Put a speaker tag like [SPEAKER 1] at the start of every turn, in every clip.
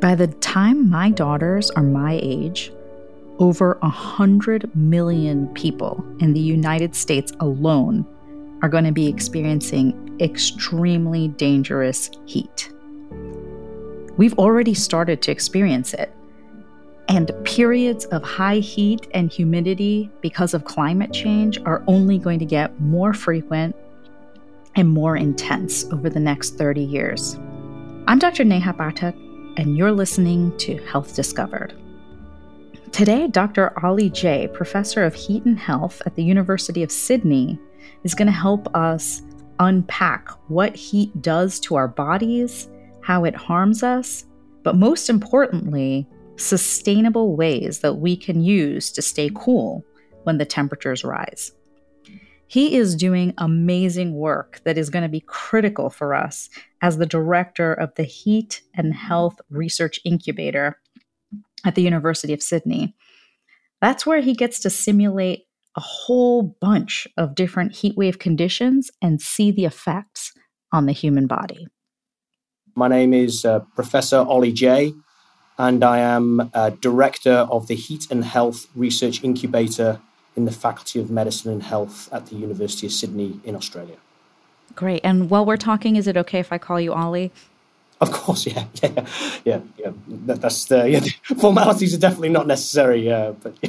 [SPEAKER 1] By the time my daughters are my age, over 100 million people in the United States alone are going to be experiencing extremely dangerous heat. We've already started to experience it. And periods of high heat and humidity because of climate change are only going to get more frequent and more intense over the next 30 years. I'm Dr. Neha Pathak, and you're listening to Health Discovered. Today, Dr. Ollie Jay, professor of heat and health at the University of Sydney, is going to help us unpack what heat does to our bodies, how it harms us, but most importantly, sustainable ways that we can use to stay cool when the temperatures rise. He is doing amazing work that is going to be critical for us as the director of the Heat and Health Research Incubator at the University of Sydney. That's where he gets to simulate a whole bunch of different heat wave conditions and see the effects on the human body.
[SPEAKER 2] My name is uh, Professor Ollie Jay, and I am uh, director of the Heat and Health Research Incubator in the Faculty of Medicine and Health at the University of Sydney in Australia.
[SPEAKER 1] Great. And while we're talking, is it okay if I call you Ollie?
[SPEAKER 2] Of course, yeah, yeah, yeah, yeah. That, that's the, yeah, the formalities are definitely not necessary. Uh, but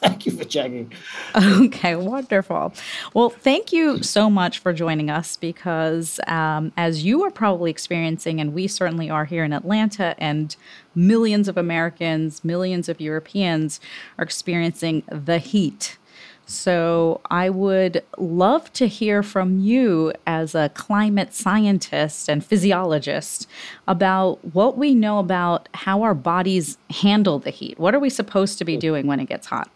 [SPEAKER 2] thank you for checking.
[SPEAKER 1] Okay, wonderful. Well, thank you so much for joining us because, um, as you are probably experiencing, and we certainly are here in Atlanta, and millions of Americans, millions of Europeans are experiencing the heat so I would love to hear from you as a climate scientist and physiologist about what we know about how our bodies handle the heat. What are we supposed to be doing when it gets hot?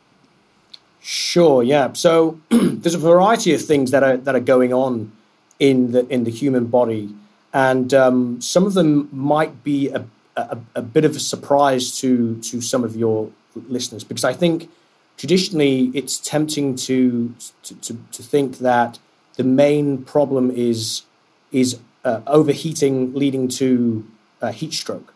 [SPEAKER 2] Sure, yeah. So there's a variety of things that are that are going on in the in the human body, and um, some of them might be a, a, a bit of a surprise to to some of your listeners because I think traditionally it's tempting to, to, to, to think that the main problem is, is uh, overheating leading to uh, heat stroke.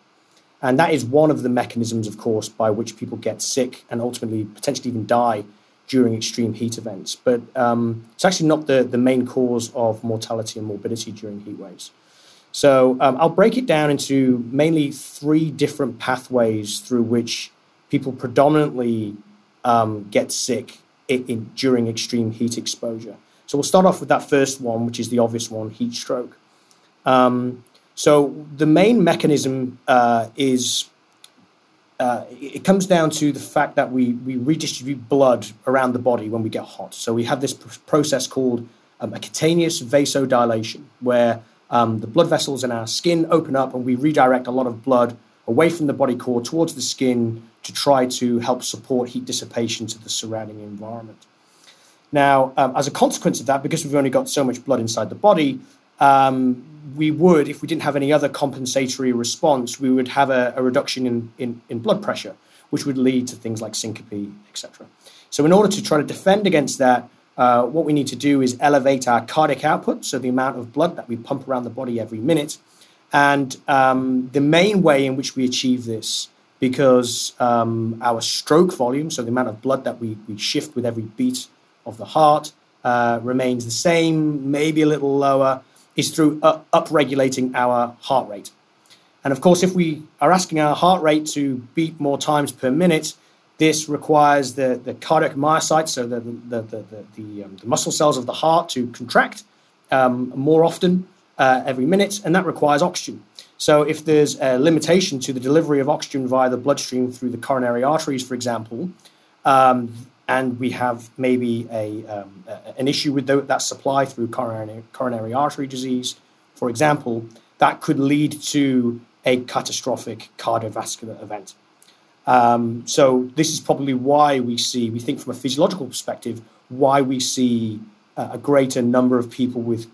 [SPEAKER 2] And that is one of the mechanisms, of course, by which people get sick and ultimately potentially even die during extreme heat events. But um, it's actually not the, the main cause of mortality and morbidity during heat waves. So um, I'll break it down into mainly three different pathways through which people predominantly um, get sick in, in, during extreme heat exposure. So we'll start off with that first one, which is the obvious one, heat stroke. Um, so the main mechanism uh, is uh, it comes down to the fact that we, we redistribute blood around the body when we get hot. So we have this pr- process called um, a cutaneous vasodilation, where um, the blood vessels in our skin open up and we redirect a lot of blood away from the body core towards the skin to try to help support heat dissipation to the surrounding environment. Now, um, as a consequence of that, because we've only got so much blood inside the body, um, we would, if we didn't have any other compensatory response, we would have a, a reduction in, in, in, blood pressure, which would lead to things like syncope, etc. So, in order to try to defend against that, uh, what we need to do is elevate our cardiac output, so the amount of blood that we pump around the body every minute, and um, the main way in which we achieve this, because um, our stroke volume, so the amount of blood that we, we shift with every beat of the heart, uh, remains the same, maybe a little lower, is through uh, upregulating our heart rate. And of course, if we are asking our heart rate to beat more times per minute, this requires the, the cardiac myocytes, so the, the, the, the, the, um, the muscle cells of the heart, to contract um, more often uh, every minute, and that requires oxygen. So, if there's a limitation to the delivery of oxygen via the bloodstream through the coronary arteries, for example, um, and we have maybe a, um, an issue with that supply through coronary, coronary artery disease, for example, that could lead to a catastrophic cardiovascular event. Um, so, this is probably why we see, we think from a physiological perspective, why we see a greater number of people with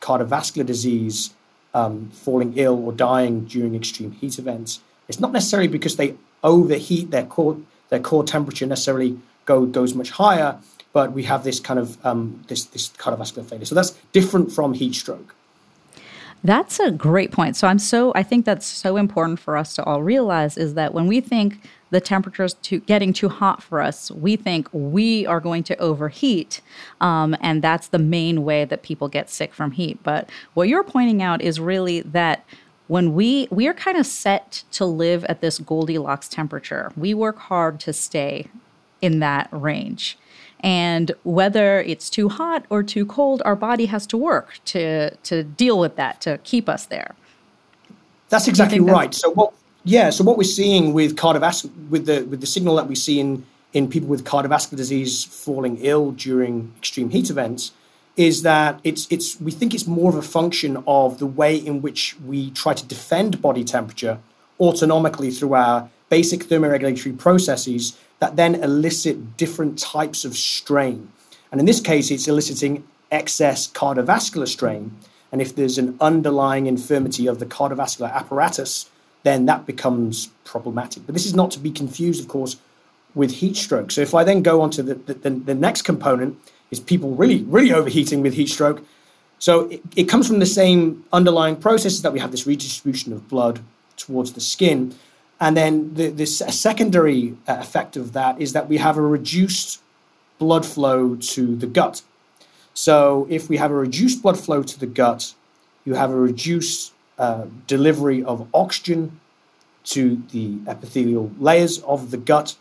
[SPEAKER 2] cardiovascular disease, um, falling ill or dying during extreme heat events. It's not necessarily because they overheat their core their core temperature necessarily go, goes much higher, but we have this kind of um, this this cardiovascular failure. So that's different from heat stroke.
[SPEAKER 1] That's a great point. So I'm so I think that's so important for us to all realize is that when we think the temperature's too, getting too hot for us, we think we are going to overheat, um, and that's the main way that people get sick from heat. But what you're pointing out is really that when we we are kind of set to live at this Goldilocks temperature, we work hard to stay in that range. And whether it's too hot or too cold, our body has to work to to deal with that to keep us there.
[SPEAKER 2] That's exactly right. That's- so what? Yeah. So what we're seeing with cardiovascular with the with the signal that we see in in people with cardiovascular disease falling ill during extreme heat events is that it's it's we think it's more of a function of the way in which we try to defend body temperature autonomically through our basic thermoregulatory processes that then elicit different types of strain. And in this case, it's eliciting excess cardiovascular strain. And if there's an underlying infirmity of the cardiovascular apparatus, then that becomes problematic. But this is not to be confused, of course, with heat stroke. So if I then go on to the, the, the next component, is people really, really overheating with heat stroke. So it, it comes from the same underlying processes that we have this redistribution of blood towards the skin. And then the, secondary uh, effect of that is that we have a reduced blood flow to the gut. So if we have a reduced blood flow to the gut, you have a reduced uh, delivery of oxygen to the epithelial layers of the gut.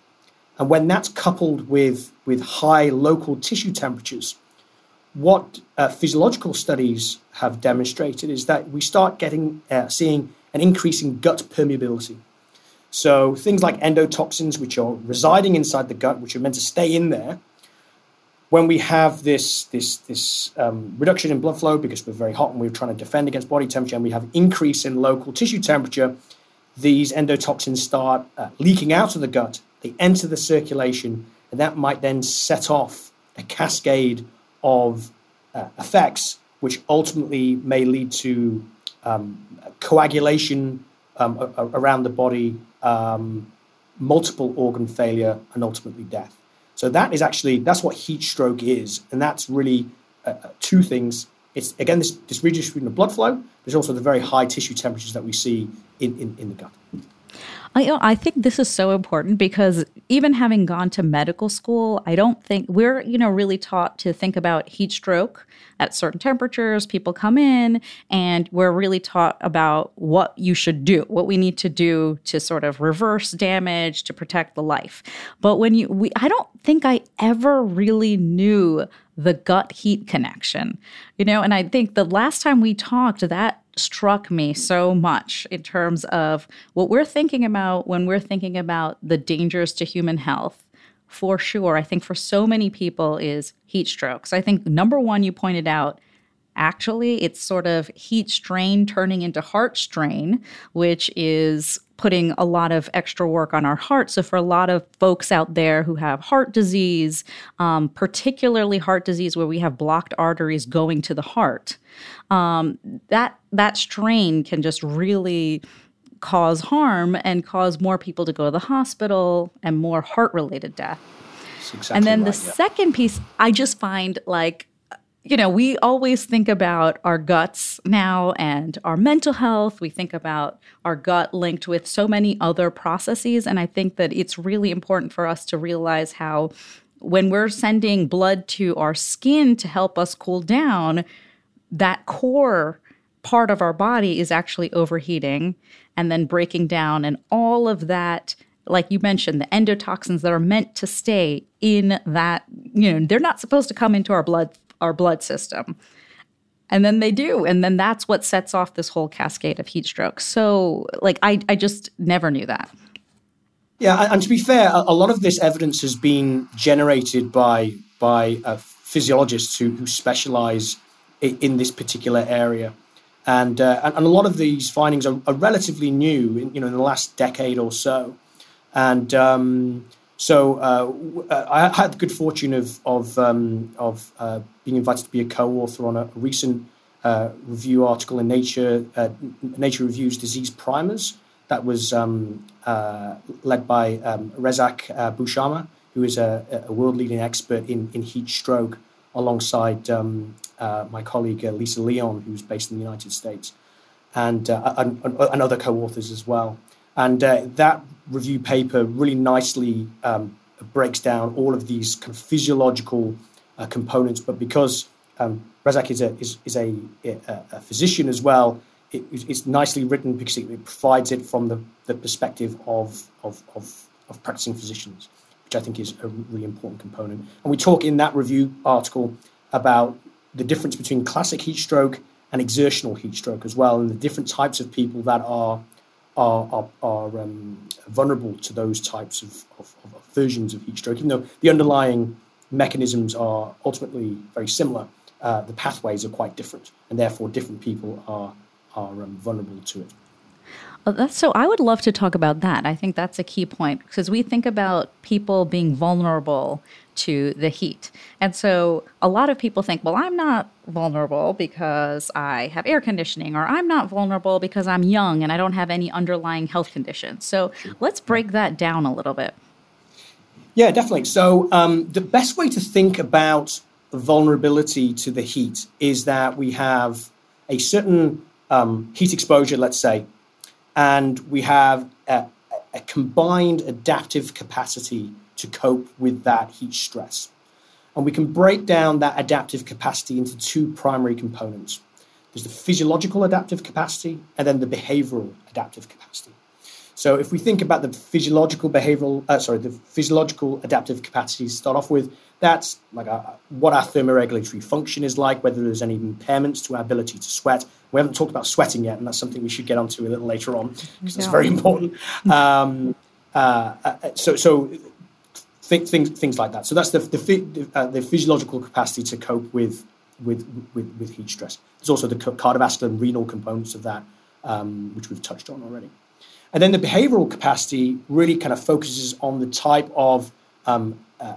[SPEAKER 2] And when that's coupled with, with high local tissue temperatures, what uh, physiological studies have demonstrated is that we start getting uh, seeing an increase in gut permeability. So things like endotoxins, which are residing inside the gut, which are meant to stay in there, when we have this this this um, reduction in blood flow because we're very hot and we're trying to defend against body temperature, and we have increase in local tissue temperature, these endotoxins start uh, leaking out of the gut. They enter the circulation, and that might then set off a cascade of uh, effects, which ultimately may lead to um, coagulation um, around the body, um, multiple organ failure, and ultimately death. So that is actually that's what heat stroke is, and that's really uh, uh, two things. It's again this, this redistribution of blood flow. There's also the very high tissue temperatures that we see in, in, in the gut.
[SPEAKER 1] I, I think this is so important because even having gone to medical school, I don't think we're, you know, really taught to think about heat stroke at certain temperatures. People come in and we're really taught about what you should do, what we need to do to sort of reverse damage, to protect the life. But when you, we, I don't think I ever really knew the gut heat connection, you know, and I think the last time we talked, that struck me so much in terms of what we're thinking about when we're thinking about the dangers to human health. For sure, I think for so many people is heat strokes. I think number one, you pointed out, actually, it's sort of heat strain turning into heart strain, which is putting a lot of extra work on our heart. So, for a lot of folks out there who have heart disease, um, particularly heart disease where we have blocked arteries going to the heart, um, that that strain can just really cause harm and cause more people to go to the hospital and more heart related death. Exactly and then right, the yeah. second piece, I just find like you know, we always think about our guts now and our mental health. We think about our gut linked with so many other processes. And I think that it's really important for us to realize how, when we're sending blood to our skin to help us cool down, that core part of our body is actually overheating and then breaking down. And all of that like you mentioned, the endotoxins that are meant to stay in that, you know, they're not supposed to come into our blood our blood system. And then they do. And then that's what sets off this whole cascade of heat stroke. So, like, I, I just never knew that.
[SPEAKER 2] Yeah, and to be fair, a, lot of this evidence has been generated by by uh, physiologists who, who specialize in, in this particular area, and, uh, and, and a lot of these findings are, are relatively new, in, you know, in the last decade or so, and um, so uh, uh, I had the good fortune of of, um, of uh, being invited to be a co-author on a recent uh, review article in Nature uh, Nature Reviews Disease Primers that was um, led by um, Rezak Bouchama, who is a, a world-leading expert in, in heat stroke, alongside um, my colleague Lisa Leon, who's based in the United States. and, uh, and, and, other co authors as well. And uh, that review paper really nicely um, breaks down all of these kind of physiological uh, components. But because um, Razak is a, is, is a, a, physician as well, it, it's nicely written because it, it, provides it from the, the perspective of, of, of, of practicing physicians, which I think is a really important component. And we talk in that review article about the difference between classic heat stroke and exertional heat stroke as well, and the different types of people that are are, are, are um, vulnerable to those types of, of, of, versions of heat stroke, even though the underlying mechanisms are ultimately very similar. Uh, the pathways are quite different, and therefore different people are are um, vulnerable to it.
[SPEAKER 1] Well, that's so. I would love to talk about that. I think that's a key point because we think about people being vulnerable to the heat. And so a lot of people think, well, I'm not vulnerable because I have air conditioning, or I'm not vulnerable because I'm young and I don't have any underlying health conditions. So let's break that down a little bit.
[SPEAKER 2] Yeah, definitely. So um, the best way to think about vulnerability to the heat is that we have a certain um, heat exposure, let's say, and we have a, a combined adaptive capacity to cope with that heat stress. And we can break down that adaptive capacity into two primary components. There's the physiological adaptive capacity and then the behavioral adaptive capacity. So if we think about the physiological behavioral, uh, sorry, the physiological adaptive capacities to start off with, that's like a, what our thermoregulatory function is like, whether there's any impairments to our ability to sweat. We haven't talked about sweating yet, and that's something we should get onto a little later on because yeah. it's very important. Um, uh, uh, so, so th- things things like that. So that's the the, uh, the physiological capacity to cope with, with with with heat stress. There's also the cardiovascular and renal components of that, um, which we've touched on already. And then the behavioral capacity really kind of focuses on the type of um, uh,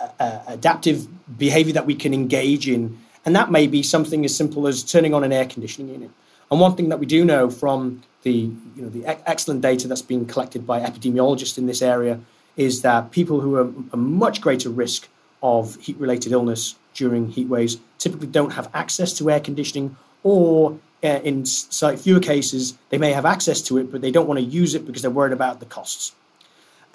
[SPEAKER 2] uh, uh adaptive behavior that we can engage in, and that may be something as simple as turning on an air conditioning unit. And one thing that we do know from the you know the excellent data that's been collected by epidemiologists in this area is that people who are a much greater risk of heat related illness during heat waves typically don't have access to air conditioning or in slightly fewer cases they may have access to it but they don't want to use it because they're worried about the costs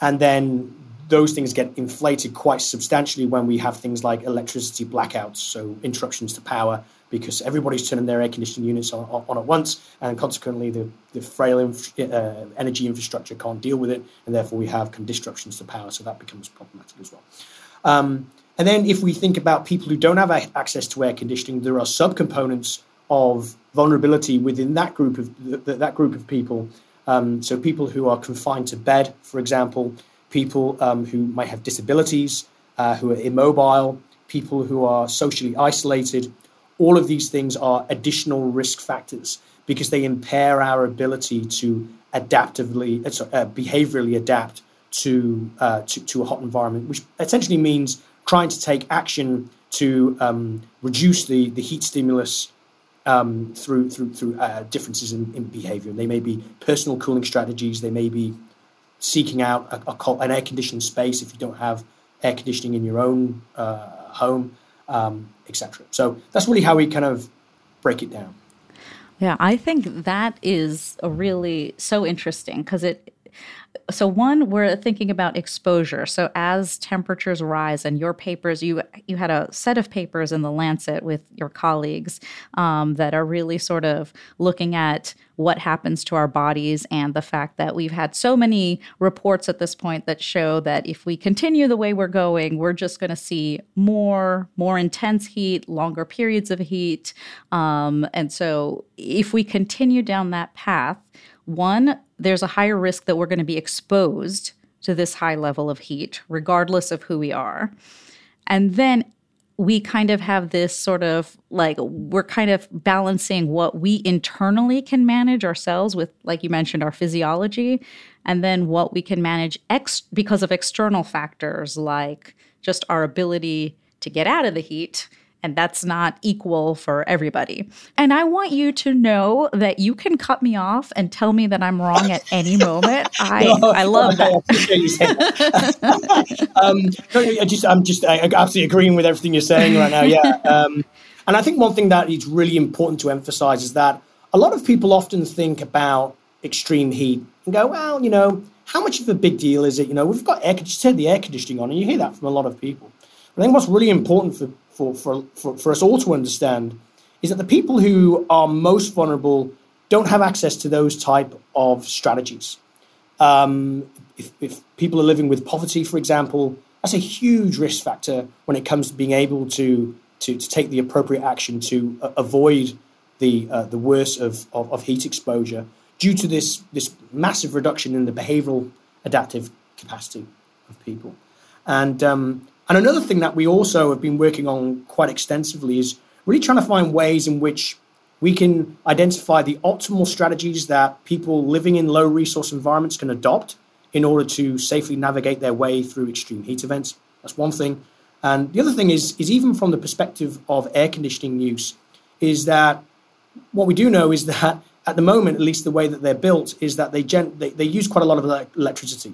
[SPEAKER 2] and then those things get inflated quite substantially when we have things like electricity blackouts so interruptions to power because everybody's turning their air conditioning units on, on at once, and consequently the, the frail inf- uh, energy infrastructure can't deal with it, and therefore we have disruptions to power, so that becomes problematic as well. Um, and then if we think about people who don't have access to air conditioning, there are subcomponents of vulnerability within that group of th- that group of people. Um, so people who are confined to bed, for example, people um, who might have disabilities, uh, who are immobile, people who are socially isolated, all of these things are additional risk factors because they impair our ability to adaptively, uh, uh, behaviorally adapt to, uh, to, to a hot environment, which essentially means trying to take action to um, reduce the, the heat stimulus um, through through through uh, differences in, in behavior. They may be personal cooling strategies. They may be seeking out a, a, an air conditioned space if you don't have air conditioning in your own uh, home um, etc. So that's really how we kind of break it down.
[SPEAKER 1] Yeah, I think that is a really so interesting because it so one we're thinking about exposure. So as temperatures rise and your papers you you had a set of papers in the lancet with your colleagues um, that are really sort of looking at what happens to our bodies and the fact that we've had so many reports at this point that show that if we continue the way we're going we're just going to see more more intense heat longer periods of heat um, and so if we continue down that path one, there's a higher risk that we're going to be exposed to this high level of heat, regardless of who we are. And then we kind of have this sort of like we're kind of balancing what we internally can manage ourselves with like you mentioned our physiology and then what we can manage ex- because of external factors like just our ability to get out of the heat and that's not equal for everybody. And I want you to know that you can cut me off and tell me that I'm wrong at any moment. I no, I love that.
[SPEAKER 2] that. um, I just I'm just I, absolutely agreeing with everything you're saying right now. Yeah. Um, and I think one thing that is really important to emphasize is that a a lot of people often think about extreme heat and go, well, you know, how much of a big deal is it? You know, we've got air, just turn the air conditioning on, and you hear that from a lot of people. I think what's really important for, for, for, for, for us all to understand is that the people who are most vulnerable don't have access to those type of strategies. Um, if, if people are living with poverty, for example, that's a huge risk factor when it comes to being able to to, to take the appropriate action to uh, avoid the uh, the worst of, of, of, heat exposure due to this this massive reduction in the behavioral adaptive capacity of people. And um, and another thing that we also have been working on quite extensively is really trying to find ways in which we can identify the optimal strategies that people living in low resource environments can adopt in order to safely navigate their way through extreme heat events. That's one thing. And the other thing is, is even from the perspective of air conditioning use, is that what we do know is that at the moment, at least the way that they're built, is that they, gen- they, they use quite a lot of electricity.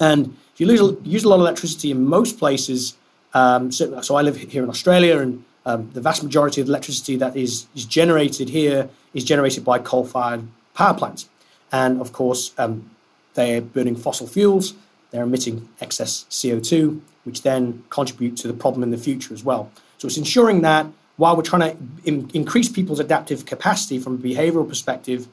[SPEAKER 2] And if you lose, use a lot of electricity in most places, um, so, so, I live here in Australia, and um, the vast majority of electricity that is, is generated here is generated by coal fired power plants. And of course, um, they're burning fossil fuels, they're emitting excess CO2, which then contribute to the problem in the future as well. So it's ensuring that while we're trying to in, increase people's adaptive capacity from a behavioral perspective,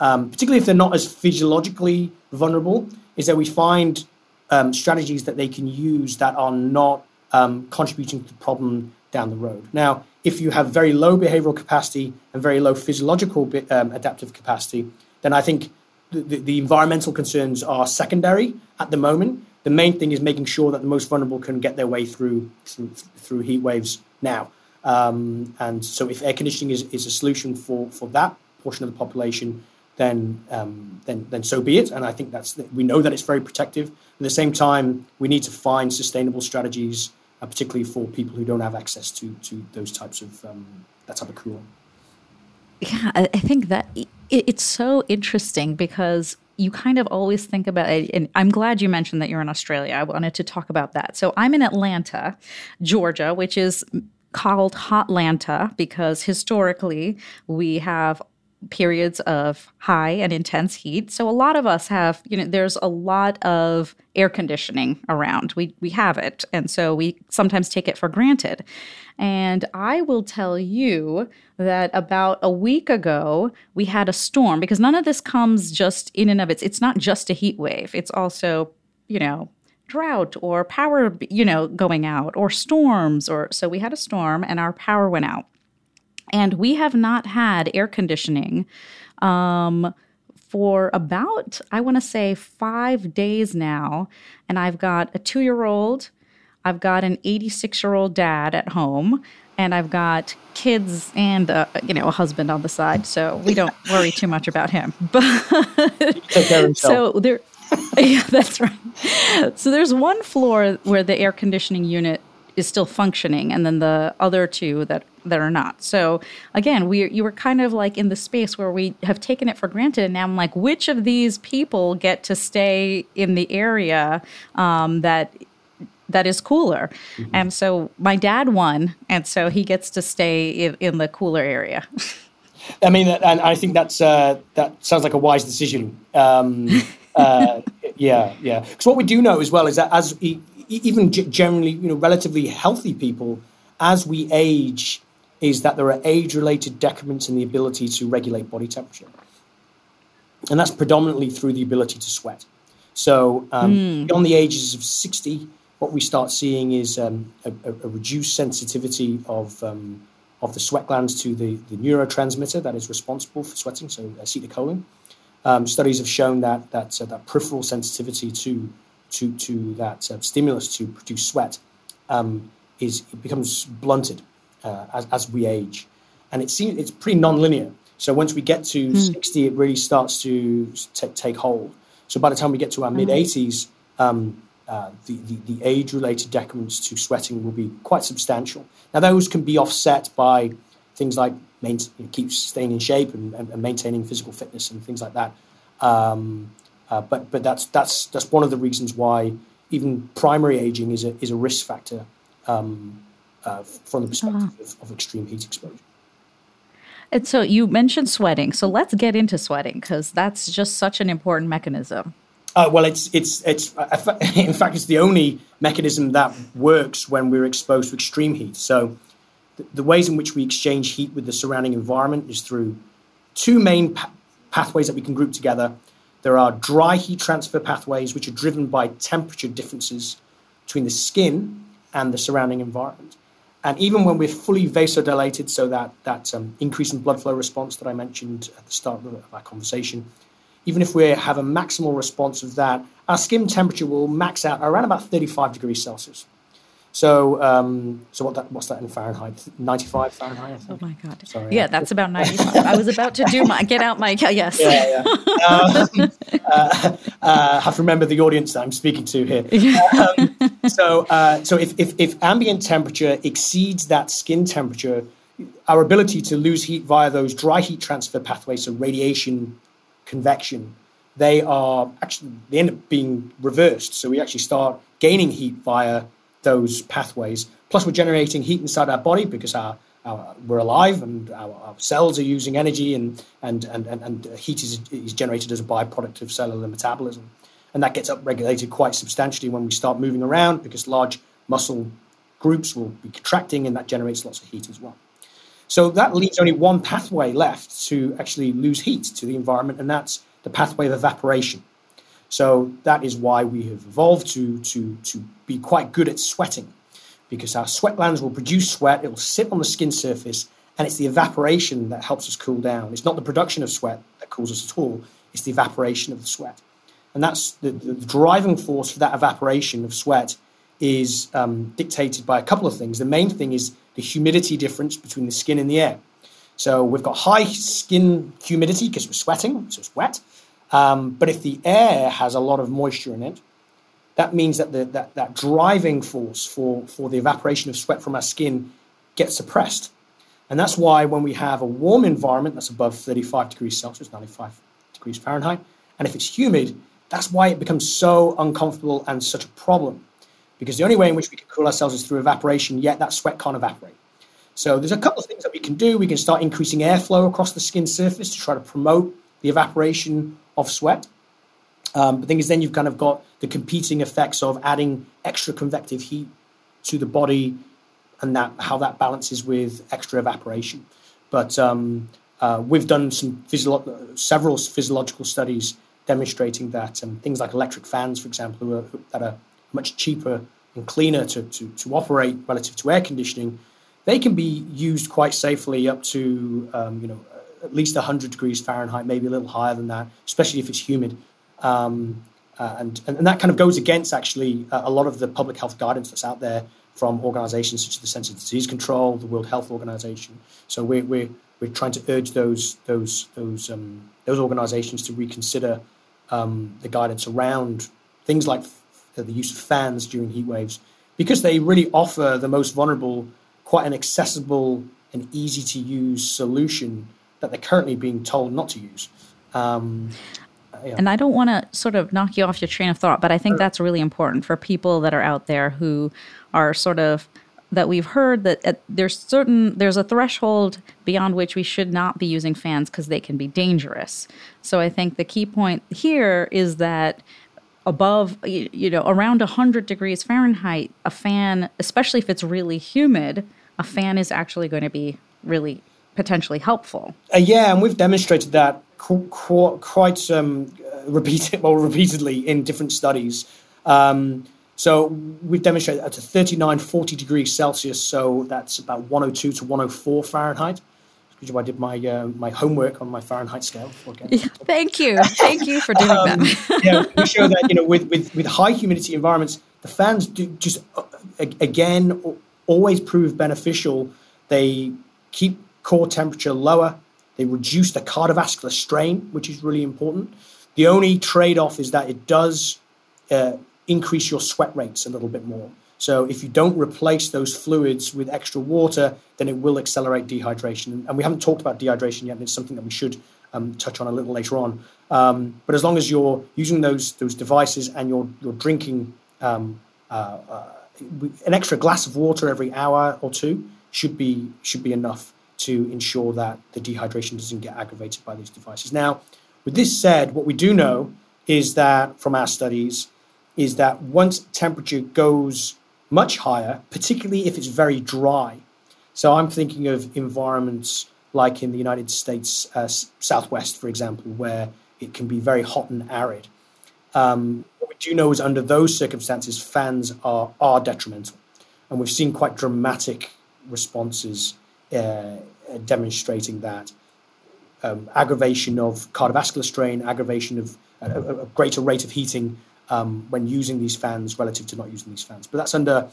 [SPEAKER 2] um, particularly if they're not as physiologically vulnerable, is that we find um, strategies that they can use that are not um, contributing to the problem down the road. Now, if you have very low behavioral capacity and very low physiological um, adaptive capacity, then I think the, the, the, environmental concerns are secondary at the moment. The main thing is making sure that the most vulnerable can get their way through through, through heat waves now. Um, and so, if air conditioning is, is a solution for, for that portion of the population, then um, then then so be it. And I think that's we know that it's very protective. At the same time, we need to find sustainable strategies, uh, particularly for people who don't have access to to those types of um, that type of cooling.
[SPEAKER 1] Yeah, I think that it's so interesting because you kind of always think about it. And I'm glad you mentioned that you're in Australia. I wanted to talk about that. So I'm in Atlanta, Georgia, which is called Hotlanta because historically we have periods of high and intense heat. So a lot of us have, you know, there's a lot of air conditioning around. We we have it. And so we sometimes take it for granted. And I will tell you that about a week ago we had a storm because none of this comes just in and of it. It's not just a heat wave. It's also, you know, drought or power, you know, going out or storms or so we had a storm and our power went out. And we have not had air conditioning um, for about, I want to say, five days now. And I've got a two year old, I've got an 86 year old dad at home, and I've got kids and uh, you know a husband on the side, so we don't worry too much about him.
[SPEAKER 2] But
[SPEAKER 1] so there, yeah, that's right. So there's one floor where the air conditioning unit is still functioning, and then the other two that that are not. So again, we you were kind of like in the space where we have taken it for granted, and now I'm like, which of these people get to stay in the area um, that that is cooler? Mm-hmm. And so my dad won, and so he gets to stay in, in the cooler area.
[SPEAKER 2] I mean, and I think that's uh, that sounds like a wise decision. Um, uh, yeah, yeah. Because what we do know as well is that as even generally, you know, relatively healthy people, as we age, is that there are age-related decrements in the ability to regulate body temperature, and that's predominantly through the ability to sweat. So, um, mm. beyond the ages of sixty, what we start seeing is um, a, a, reduced sensitivity of um, of the sweat glands to the, the neurotransmitter that is responsible for sweating, so acetylcholine. Um, studies have shown that that uh, that peripheral sensitivity to to, to that uh, stimulus to produce sweat um, is it becomes blunted uh, as, as we age, and it seems it's pretty non-linear. So once we get to mm. 60, it really starts to t- take hold. So by the time we get to our mid 80s, um, uh, the, the, the age-related decrements to sweating will be quite substantial. Now those can be offset by things like main, you know, keep staying in shape and, and, and, maintaining physical fitness and things like that. Um, uh, but but that's that's that's one of the reasons why even primary aging is a is a risk factor um, uh, from the perspective uh-huh. of, of, extreme heat exposure.
[SPEAKER 1] And so you mentioned sweating. So let's get into sweating because that's just such an important mechanism.
[SPEAKER 2] Uh, well, it's it's it's uh, in fact it's the only mechanism that works when we're exposed to extreme heat. So the, the ways in which we exchange heat with the surrounding environment is through two main pa- pathways that we can group together. There are dry heat transfer pathways, which are driven by temperature differences between the skin and the surrounding environment. And even when we're fully vasodilated, so that, that um, increase in blood flow response that I mentioned at the start of our conversation, even if we have a maximal response of that, our skin temperature will max out around about 35 degrees Celsius. So, um, so what that, what's that in Fahrenheit? 95 Fahrenheit?
[SPEAKER 1] Oh my God. Sorry. Yeah, that's about 95. I was about to do my, get out my, yes.
[SPEAKER 2] Yeah, yeah. Um, uh, uh, have to remember the audience that I'm speaking to here. Um, so, uh, so if, if, if ambient temperature exceeds that skin temperature, our ability to lose heat via those dry heat transfer pathways, so radiation, convection, they are actually, they end up being reversed. So we actually start gaining heat via those pathways. Plus, we're generating heat inside our body because our, our we're alive and our, our, cells are using energy, and and and and, and heat is, is generated as a byproduct of cellular metabolism, and that gets upregulated quite substantially when we start moving around because large muscle groups will be contracting, and that generates lots of heat as well. So that leaves only one pathway left to actually lose heat to the environment, and that's the pathway of evaporation. So that is why we have evolved to, to, to be quite good at sweating because our sweat glands will produce sweat, it will sit on the skin surface, and it's the evaporation that helps us cool down. It's not the production of sweat that cools us at all, it's the evaporation of the sweat. And that's the, the driving force for that evaporation of sweat is um, dictated by a couple of things. The main thing is the humidity difference between the skin and the air. So we've got high skin humidity because we're sweating, so it's wet. Um, but if the air has a lot of moisture in it, that means that the, that, that driving force for, for the evaporation of sweat from our skin gets suppressed. And that's why when we have a warm environment that's above 35 degrees Celsius, 95 degrees Fahrenheit, and if it's humid, that's why it becomes so uncomfortable and such a problem. Because the only way in which we can cool ourselves is through evaporation, yet that sweat can't evaporate. So there's a couple of things that we can do. We can start increasing airflow across the skin surface to try to promote the evaporation of sweat. Um, the thing is, then you've kind of got the competing effects of adding extra convective heat to the body, and that how that balances with extra evaporation. But um, uh, we've done some physio- several physiological studies demonstrating that um, things like electric fans, for example, are, that are much cheaper and cleaner to, to, to operate relative to air conditioning, they can be used quite safely up to um, you know at least 100 degrees Fahrenheit, maybe a little higher than that, especially if it's humid. Um, uh, and, and that kind of goes against actually a lot of the public health guidance that's out there from organizations such as the Centers for Disease Control, the World Health Organization. So we're, we're, we're trying to urge those, those, those, um, those organizations to reconsider um, the guidance around things like the use of fans during heat waves because they really offer the most vulnerable quite an accessible and easy to use solution that they're currently being told not to use. Um,
[SPEAKER 1] yeah. And I don't want to sort of knock you off your train of thought, but I think that's really important for people that are out there who are sort of that we've heard that at, there's certain there's a threshold beyond which we should not be using fans because they can be dangerous. So I think the key point here is that above you know around 100 degrees Fahrenheit, a fan, especially if it's really humid, a fan is actually going to be really potentially helpful.
[SPEAKER 2] Uh, yeah, and we've demonstrated that qu- qu- quite um, repeated, well, repeatedly in different studies. Um, so we've demonstrated at a 39, 40 degrees Celsius, so that's about 102 to 104 Fahrenheit. I did my uh, my homework on my Fahrenheit scale.
[SPEAKER 1] Yeah, thank you, thank you for doing um,
[SPEAKER 2] that. yeah, we show that you know with, with, with high humidity environments, the fans do just uh, again always prove beneficial. They keep core temperature lower. They reduce the cardiovascular strain, which is really important. The only trade off is that it does uh, increase your sweat rates a little bit more. So if you don't replace those fluids with extra water, then it will accelerate dehydration. And we haven't talked about dehydration yet, and it's something that we should um, touch on a little later on. Um, but as long as you're using those those devices and you're you're drinking um, uh, uh, an extra glass of water every hour or two, should be should be enough to ensure that the dehydration doesn't get aggravated by these devices. Now, with this said, what we do know is that from our studies is that once temperature goes much higher, particularly if it's very dry. So I'm thinking of environments like in the United States uh, Southwest, for example, where it can be very hot and arid. Um, what we do know is under those circumstances, fans are, are detrimental. And we've seen quite dramatic responses uh, demonstrating that um, aggravation of cardiovascular strain, aggravation of a, a greater rate of heating um, when using these fans relative to not using these fans. But that's under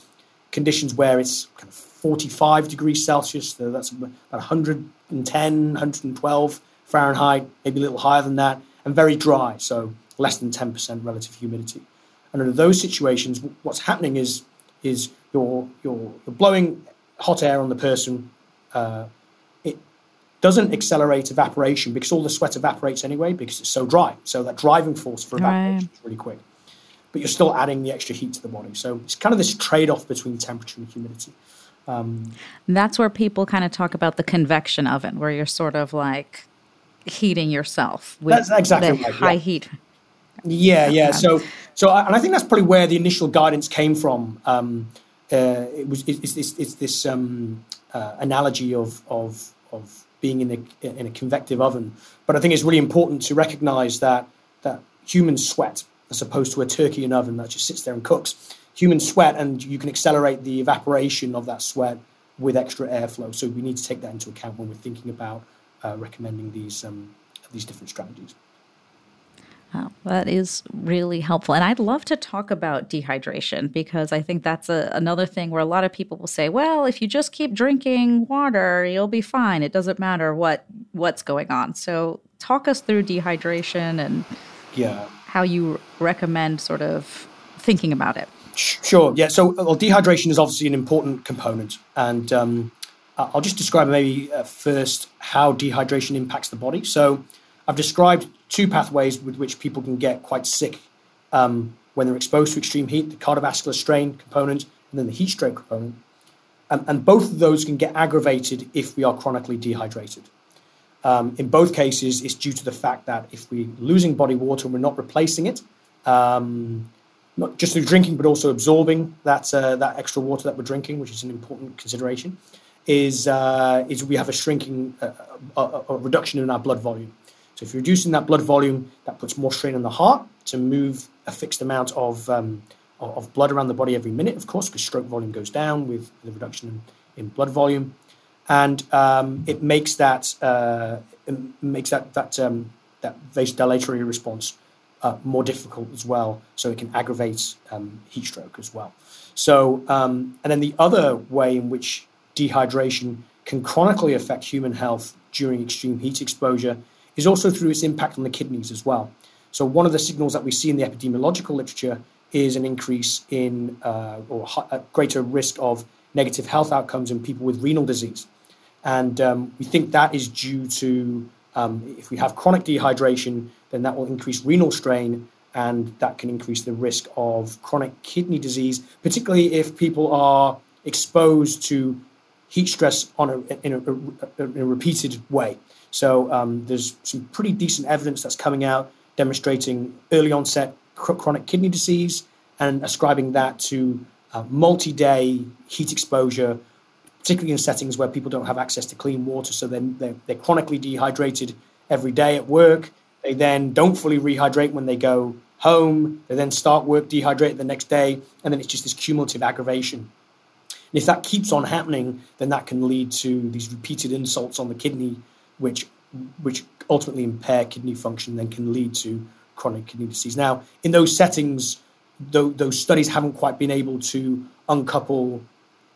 [SPEAKER 2] conditions where it's kind of 45 degrees Celsius, so that's about 110, 112 Fahrenheit, maybe a little higher than that, and very dry, so less than 10% relative humidity. And under those situations, what's happening is is you're, you're blowing hot air on the person. Uh, it doesn't accelerate evaporation because all the sweat evaporates anyway because it's so dry. So that driving force for evaporation right. is really quick but you're still adding the extra heat to the body. So it's kind of this trade off between temperature and humidity. Um,
[SPEAKER 1] That's where people kind of talk about the convection oven, where you're sort of like heating yourself with that's exactly the right, high yeah. heat.
[SPEAKER 2] Yeah, yeah. So, so, and I think that's probably where the initial guidance came from. Um, uh, it was it's, it's, it's this um, uh, analogy of of of being in a in a convective oven. But I think it's really important to recognise that that human sweat as opposed to a turkey in an oven that just sits there and cooks. Human sweat, and you can accelerate the evaporation of that sweat with extra airflow. So we need to take that into account when we're thinking about uh, recommending these um, these different strategies.
[SPEAKER 1] Oh, that is really helpful. And I'd love to talk about dehydration because I think that's a, another thing where a lot of people will say, well, if you just keep drinking water, you'll be fine. It doesn't matter what what's going on. So talk us through dehydration and
[SPEAKER 2] yeah
[SPEAKER 1] how you recommend sort of thinking about it.
[SPEAKER 2] Sure. Yeah. So, well, dehydration is obviously an important component, and um, I'll just describe maybe uh, first how dehydration impacts the body. So, I've described two pathways with which people can get quite sick um, when they're exposed to extreme heat: the cardiovascular strain component, and then the heat stroke component. Um, and both of those can get aggravated if we are chronically dehydrated. Um, in both cases, it's due to the fact that if we're losing body water and we're not replacing it, um, not just through drinking, but also absorbing that, uh, that extra water that we're drinking, which is an important consideration, is, uh, is we have a shrinking, uh, a, a, reduction in our blood volume. So if you're reducing that blood volume, that puts more strain on the heart to move a fixed amount of, um, of blood around the body every minute, of course, because stroke volume goes down with the reduction in, in blood volume and um, it makes that uh, it makes that that um, that vasodilatory response uh, more difficult as well. So it can aggravate um, heat stroke as well. So um, and then the other way in which dehydration can chronically affect human health during extreme heat exposure is also through its impact on the kidneys as well. So one of the signals that we see in the epidemiological literature is an increase in uh, or a greater risk of negative health outcomes in people with renal disease. And um, we think that is due to um, if we have chronic dehydration, then that will increase renal strain and that can increase the risk of chronic kidney disease, particularly if people are exposed to heat stress on a, in, a, in a repeated way. So um, there's some pretty decent evidence that's coming out demonstrating early onset chronic kidney disease and ascribing that to uh, multi-day heat exposure particularly in settings where people don't have access to clean water. So then they're, they're chronically dehydrated every day at work. They then don't fully rehydrate when they go home. They then start work dehydrated the next day. And then it's just this cumulative aggravation. And if that keeps on happening, then that can lead to these repeated insults on the kidney, which which ultimately impair kidney function, then can lead to chronic kidney disease. Now, in those settings, those studies haven't quite been able to uncouple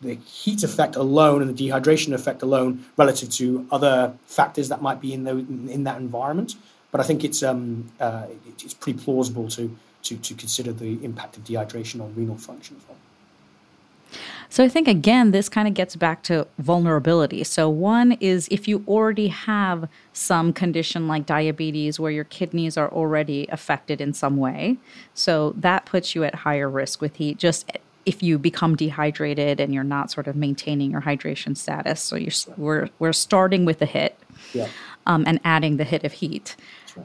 [SPEAKER 2] the heat effect alone and the dehydration effect alone relative to other factors that might be in, the, in that environment. But I think it's um, uh, it's pretty plausible to, to to consider the impact of dehydration on renal function as well.
[SPEAKER 1] So I think again, this kind of gets back to vulnerability. So one is if you already have some condition like diabetes where your kidneys are already affected in some way, so that puts you at higher risk with heat. Just if you become dehydrated and you're not sort of maintaining your hydration status. So you're, we're, we're starting with a hit. yeah. Um, and adding the hit of heat.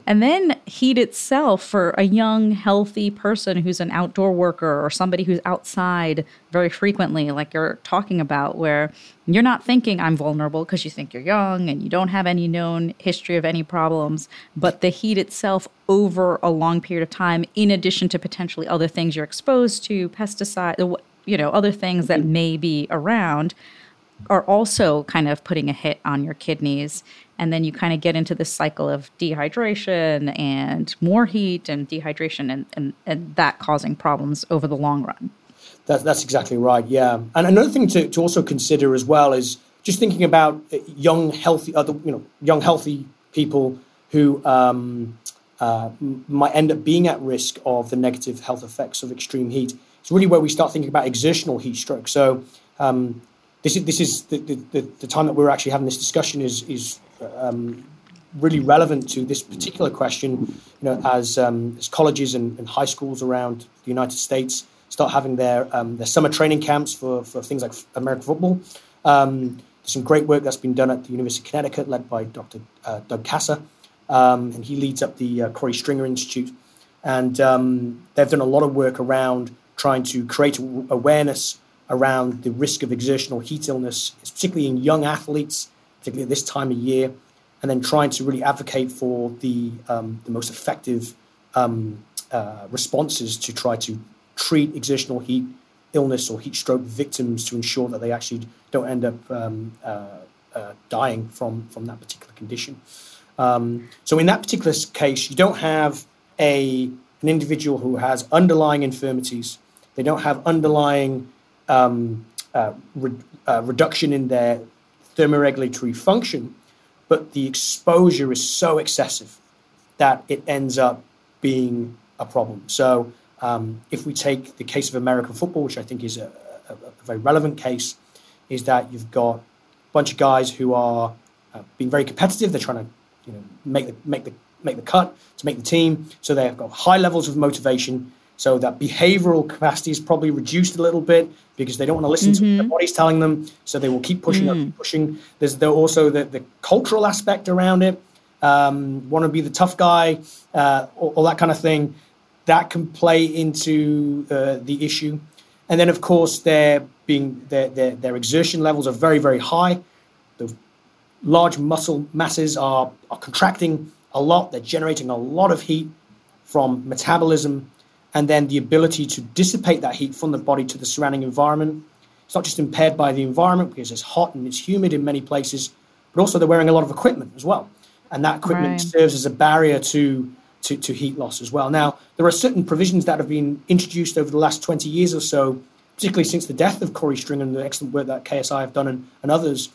[SPEAKER 1] And then heat itself for a young, healthy person who's an outdoor worker or somebody who's outside very frequently, like you're talking about, where you're not thinking I'm vulnerable because you think you're young and you don't have any known history of any problems. But the heat itself over a long period of time, in addition to potentially other things you're exposed to, pesticide, you know, other things that may be around, are also kind of putting a hit on your kidneys. And then you kind of get into this cycle of dehydration and more heat and dehydration and, and, and that causing problems over the long run.
[SPEAKER 2] That's, that's exactly right yeah. And another thing to, to also consider as well is just thinking about young healthy other you know young healthy people who um, uh, might end up being at risk of the negative health effects of extreme heat. It's really where we start thinking about exertional heat stroke. So um, this is this is the, the, the, time that we're actually having this discussion is is um, really relevant to this particular question. You know, as um, as colleges and, and, high schools around the United States start having their um, their summer training camps for for things like American football. Um, there's some great work that's been done at the University of Connecticut, led by Dr. Uh, Doug Casa, um, and he leads up the uh, Korey Stringer Institute. And um, they've done a lot of work around trying to create awareness around the risk of exertional heat illness, particularly in young athletes, particularly at this time of year, and then trying to really advocate for the, um, the most effective um, uh, responses to try to treat exertional heat illness or heat stroke victims to ensure that they actually don't end up um, uh, uh, dying from, from that particular condition. Um, so in that particular case, you don't have a, an individual who has underlying infirmities. They don't have underlying um, uh, re- uh, reduction in their thermoregulatory function, but the exposure is so excessive that it ends up being a problem. So, um, if we take the case of American football, which I think is a, a, a, very relevant case, is that you've got a bunch of guys who are uh, being very competitive. They're trying to, you know, make the make the make the cut to make the team. So they've got high levels of motivation. So that behavioral capacity is probably reduced a little bit because they don't want to listen mm-hmm. to what their body's telling them. So they will keep pushing mm. up, pushing. There's also the, the cultural aspect around it. Um, want to be the tough guy, uh, all, all, that kind of thing. That can play into uh, the issue. And then, of course, their being their, their, their exertion levels are very, very high. The large muscle masses are, are contracting a lot. They're generating a lot of heat from metabolism and then the ability to dissipate that heat from the body to the surrounding environment. It's not just impaired by the environment because it's hot and it's humid in many places, but also they're wearing a lot of equipment as well. And that equipment right. serves as a barrier to, to, to heat loss as well. Now, there are certain provisions that have been introduced over the last 20 years or so, particularly since the death of Korey Stringer and the excellent work that KSI have done and, and others,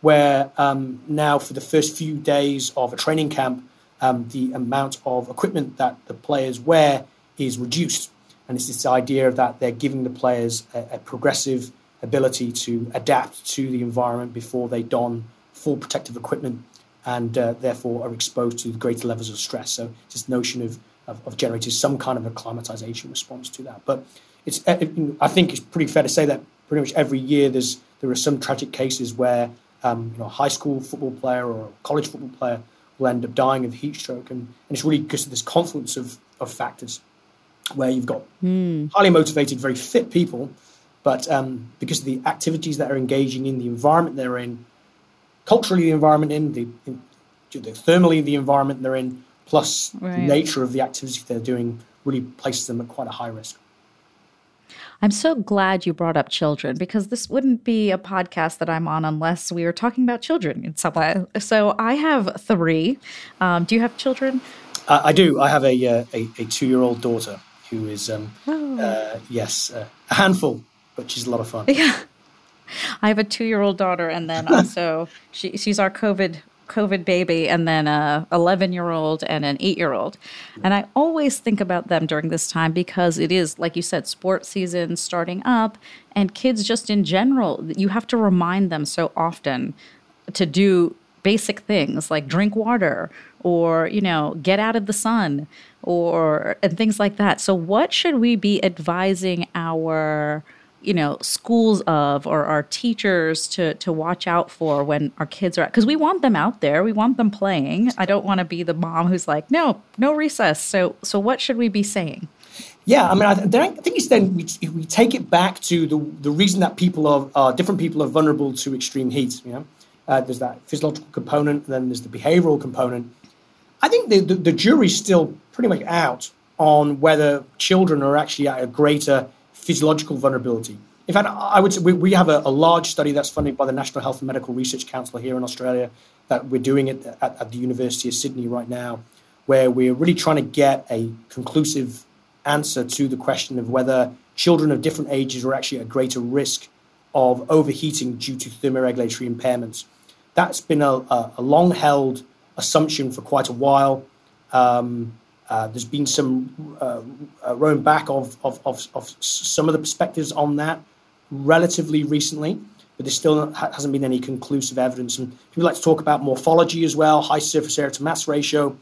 [SPEAKER 2] where um, now for the first few days of a training camp, um, the amount of equipment that the players wear is reduced. And it's this idea that they're giving the players a, a progressive ability to adapt to the environment before they don full protective equipment and uh, therefore are exposed to greater levels of stress. So it's this notion of, of, of generating some kind of acclimatization response to that. But it's, uh, I think it's pretty fair to say that pretty much every year there's, there are some tragic cases where um, you know, a high school football player or a college football player will end up dying of heat stroke. And, and it's really because of this confluence of, of factors where you've got mm. highly motivated, very fit people, but um, because of the activities that are engaging in, the environment they're in, culturally the environment in, the, in, the thermally the environment they're in, plus right. the nature of the activity they're doing, really places them at quite a high risk.
[SPEAKER 1] I'm so glad you brought up children because this wouldn't be a podcast that I'm on unless we were talking about children in some way. So I have three. Um, do you have children?
[SPEAKER 2] Uh, I do. I have a, uh, a, a two year old daughter who is, um, oh. uh, yes, uh, a handful, but she's a lot of fun.
[SPEAKER 1] Yeah. I have a two year old daughter, and then also she, she's our COVID COVID baby, and then a 11 year old and an eight year old. And I always think about them during this time because it is, like you said, sports season starting up, and kids just in general, you have to remind them so often to do basic things like drink water or you know get out of the sun or and things like that. So what should we be advising our you know schools of or our teachers to to watch out for when our kids are because we want them out there. We want them playing. I don't want to be the mom who's like no no recess. So so what should we be saying?
[SPEAKER 2] Yeah i mean i, th- I think it's then we, we take it back to the the reason that people are uh, different people are vulnerable to extreme heat you know? Uh, there's that physiological component then there's the behavioral component i think the, the, the jury's still pretty much out on whether children are actually at a greater physiological vulnerability. In fact, I would say we, we have a, a, large study that's funded by the National Health and Medical Research Council here in Australia that we're doing it at, at the University of Sydney right now, where we're really trying to get a conclusive answer to the question of whether children of different ages are actually at greater risk of overheating due to thermoregulatory impairments. That's been a, a, a long held assumption for quite a while. Um, uh, there's been some uh, uh, rowing back of, of, of, of, some of the perspectives on that relatively recently, but there still hasn't been any conclusive evidence. And people like to talk about morphology as well, high surface area to mass ratio.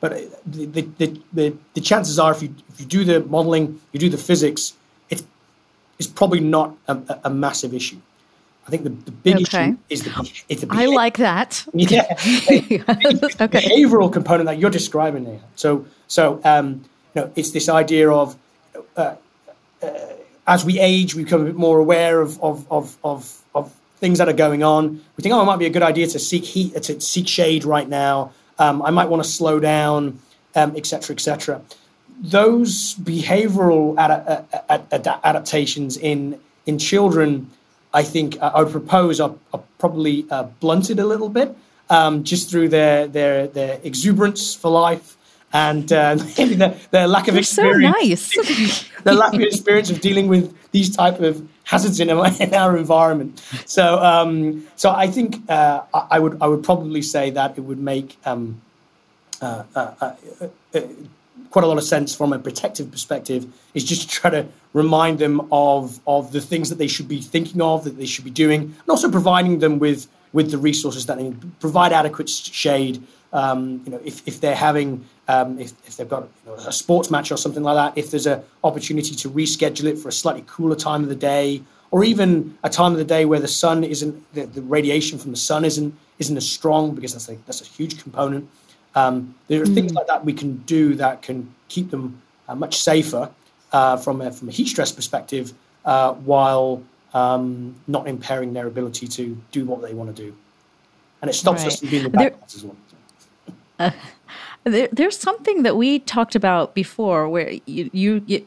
[SPEAKER 2] But uh, the, the, the, the chances are, if you, if you do the modeling, you do the physics, it's, it's probably not a, a massive issue. I think the, the big okay. issue is the, is the
[SPEAKER 1] I like that.
[SPEAKER 2] Yeah. okay. Behavioral component that you're describing there. So, so um, you know, it's this idea of uh, uh, as we age, we become a bit more aware of, of, of, of, of things that are going on. We think, oh, it might be a good idea to seek heat, to seek shade right now. Um, I might want to slow down, etc., um, etc. Et Those behavioral ad- ad- ad- adaptations in in children I think uh, I would propose are, are probably uh, blunted a little bit um, just through their, their, their exuberance for life and uh, their, their, lack of
[SPEAKER 1] You're
[SPEAKER 2] experience.
[SPEAKER 1] So nice.
[SPEAKER 2] their lack of experience of dealing with these type of hazards in our, in our environment. So, um, so I think uh, I would I would probably say that it would make um, uh, uh, quite a lot of sense from a protective perspective is just to try to remind them of of the things that they should be thinking of, that they should be doing, and also providing them with with the resources that they need. Provide adequate shade. Um, you know, if, if they're having um, if, if they've got you know, a sports match or something like that, if there's an opportunity to reschedule it for a slightly cooler time of the day, or even a time of the day where the sun isn't the, the radiation from the sun isn't isn't as strong because that's a, that's a huge component. Um, there are mm. things like that we can do that can keep them uh, much safer uh, from, a, from a heat stress perspective uh, while um, not impairing their ability to do what they want to do. And it stops right. us from being the bad guys as well.
[SPEAKER 1] There, there's something that we talked about before where you, you, you,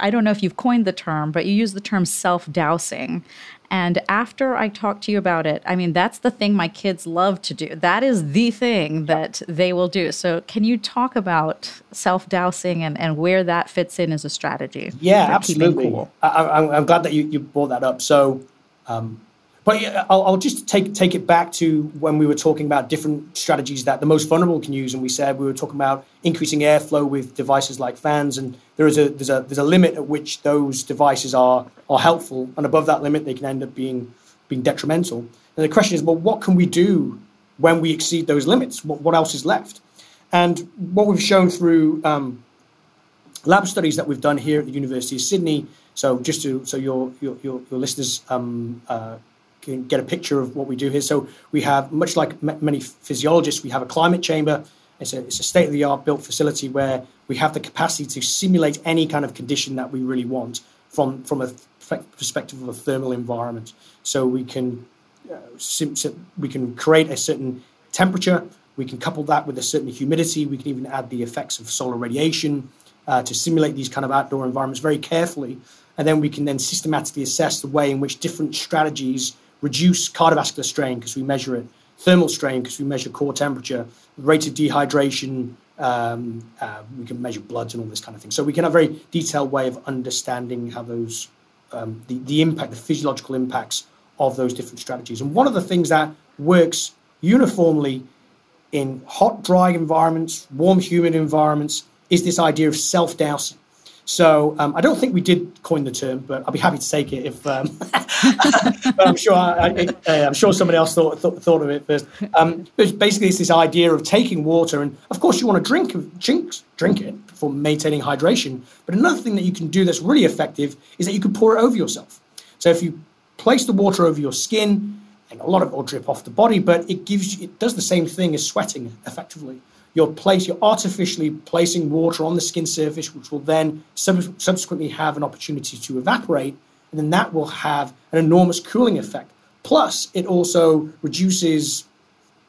[SPEAKER 1] I don't know if you've coined the term, but you use the term self dousing. And after I talked to you about it, I mean, that's the thing my kids love to do. That is the thing that they will do. So, can you talk about self dousing and, and where that fits in as a strategy?
[SPEAKER 2] Yeah, absolutely. Cool? I, am glad that you, you brought that up. So, um, but I'll, I'll, just take take it back to when we were talking about different strategies that the most vulnerable can use, and we said we were talking about increasing airflow with devices like fans, and there is a there's a there's a limit at which those devices are are helpful, and above that limit they can end up being being detrimental. And the question is, well, what can we do when we exceed those limits? What, what else is left? And what we've shown through um, lab studies that we've done here at the University of Sydney. So just to so your your your, your listeners um, uh, can get a picture of what we do here. So we have, much like m- many physiologists, we have a climate chamber. It's a, it's a state of the art built facility where we have the capacity to simulate any kind of condition that we really want from, from a perspective of a thermal environment. So we can uh, sim- we can create a certain temperature. We can couple that with a certain humidity. We can even add the effects of solar radiation uh, to simulate these kind of outdoor environments very carefully. And then we can then systematically assess the way in which different strategies reduce cardiovascular strain because we measure it, thermal strain because we measure core temperature, rate of dehydration, um, uh, we can measure bloods and all this kind of thing. So we can have a very detailed way of understanding how those, um, the, the impact, the physiological impacts of those different strategies. And one of the things that works uniformly in hot, dry environments, warm, humid environments, is this idea of self dousing. So um, I don't think we did coin the term, but I'll be happy to take it if. Um, I'm sure I, am uh, sure somebody else thought thought, thought of it first. Um, but basically, it's this idea of taking water, and of course, you want to drink drink drink it for maintaining hydration. But another thing that you can do that's really effective is that you can pour it over yourself. So if you place the water over your skin, and a lot of it will drip off the body, but it gives you, it does the same thing as sweating effectively. You're place you're artificially placing water on the skin surface, which will then sub- subsequently have an opportunity to evaporate, and then that will have an enormous cooling effect. Plus, it also reduces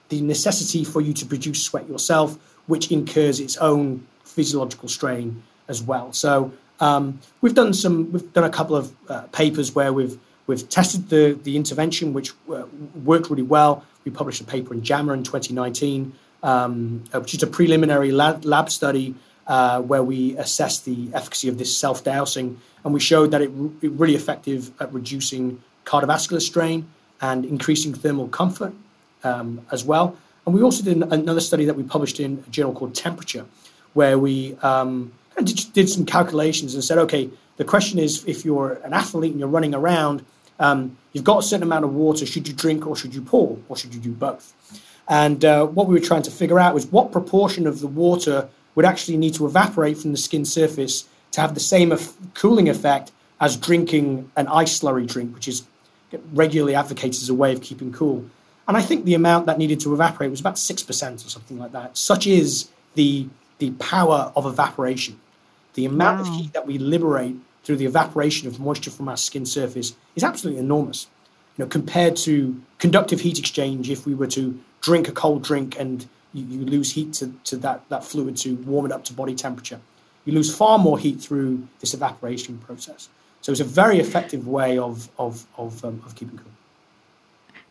[SPEAKER 2] the necessity for you to produce sweat yourself, which incurs its own physiological strain as well. So um, we've done some, we've done a couple of uh, papers where we've we've tested the the intervention, which uh, worked really well. We published a paper in JAMA in 2019, um, uh, which is a preliminary lab, lab study uh, where we assessed the efficacy of this self dousing, and we showed that it, it really effective at reducing cardiovascular strain and increasing thermal comfort um, as well. And we also did another study that we published in a journal called Temperature, where we um, did, did, some calculations and said, okay, the question is if you're an athlete and you're running around, um, you've got a certain amount of water, should you drink or should you pour, or should you do both? And uh, what we were trying to figure out was what proportion of the water would actually need to evaporate from the skin surface to have the same cooling effect as drinking an ice slurry drink, which is regularly advocated as a way of keeping cool. And I think the amount that needed to evaporate was about 6% or something like that. Such is the, the power of evaporation. The amount wow. of heat that we liberate through the evaporation of moisture from our skin surface is absolutely enormous. You know, compared to conductive heat exchange, if we were to drink a cold drink and you, you lose heat to, to that, that fluid to warm it up to body temperature, you lose far more heat through this evaporation process. So it's a very effective way of, of, of, um, of keeping cool.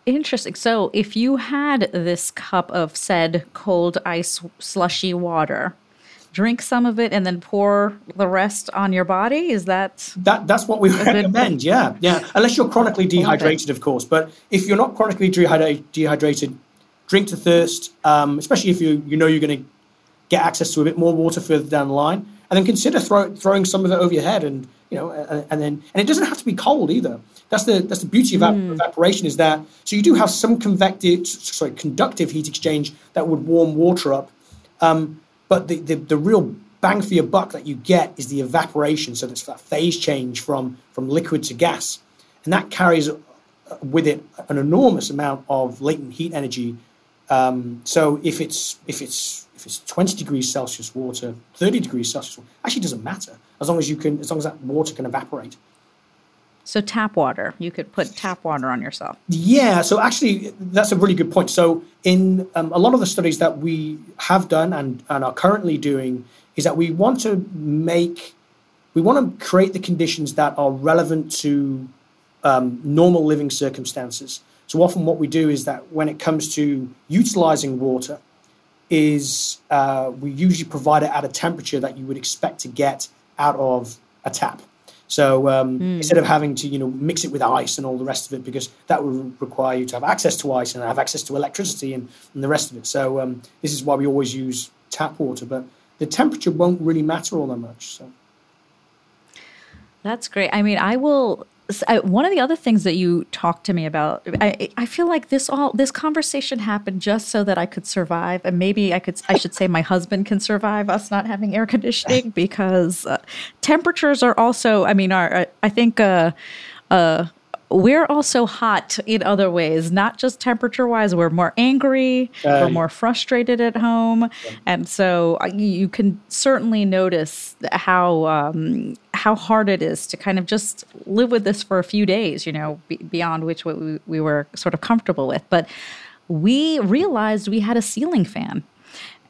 [SPEAKER 1] Interesting. So if you had this cup of said cold ice slushy water, drink some of it and then pour the rest on your body is that
[SPEAKER 2] that that's what we recommend yeah yeah unless you're chronically dehydrated of course but if you're not chronically dehydrated drink to thirst um, especially if you you know you're going to get access to a bit more water further down the line and then consider throw, throwing some of it over your head and you know and, and, then and it doesn't have to be cold either that's the that's the beauty of mm. evaporation is that so you do have some convective sorry conductive heat exchange that would warm water up um, but the, the, the real bang for your buck that you get is the evaporation. So that's that phase change from, from liquid to gas. And that carries uh, with it an enormous amount of latent heat energy. Um, so if it's if it's if it's 20 degrees Celsius water, 30 degrees Celsius, water, actually doesn't matter as long as you can as long as that water can evaporate.
[SPEAKER 1] So tap water, you could put tap water on yourself.
[SPEAKER 2] Yeah, so actually that's a really good point. So in um, a lot of the studies that we have done and, and are currently doing is that we want to make we want to create the conditions that are relevant to um, normal living circumstances. So often what we do is that when it comes to utilizing water, is uh, we usually provide it at a temperature that you would expect to get out of a tap. So um, mm. instead of having to, you know, mix it with ice and all the rest of it, because that would require you to have access to ice and have access to electricity and, and the rest of it. So um, this is why we always use tap water, but the temperature won't really matter all that much. So.
[SPEAKER 1] That's great. I mean, I will one of the other things that you talked to me about I, I feel like this all this conversation happened just so that i could survive and maybe i could i should say my husband can survive us not having air conditioning because uh, temperatures are also i mean are i think uh, uh, we're also hot in other ways, not just temperature wise. We're more angry, uh, we're more frustrated at home. Yeah. And so uh, you can certainly notice how, um, how hard it is to kind of just live with this for a few days, you know, b- beyond which we, we were sort of comfortable with. But we realized we had a ceiling fan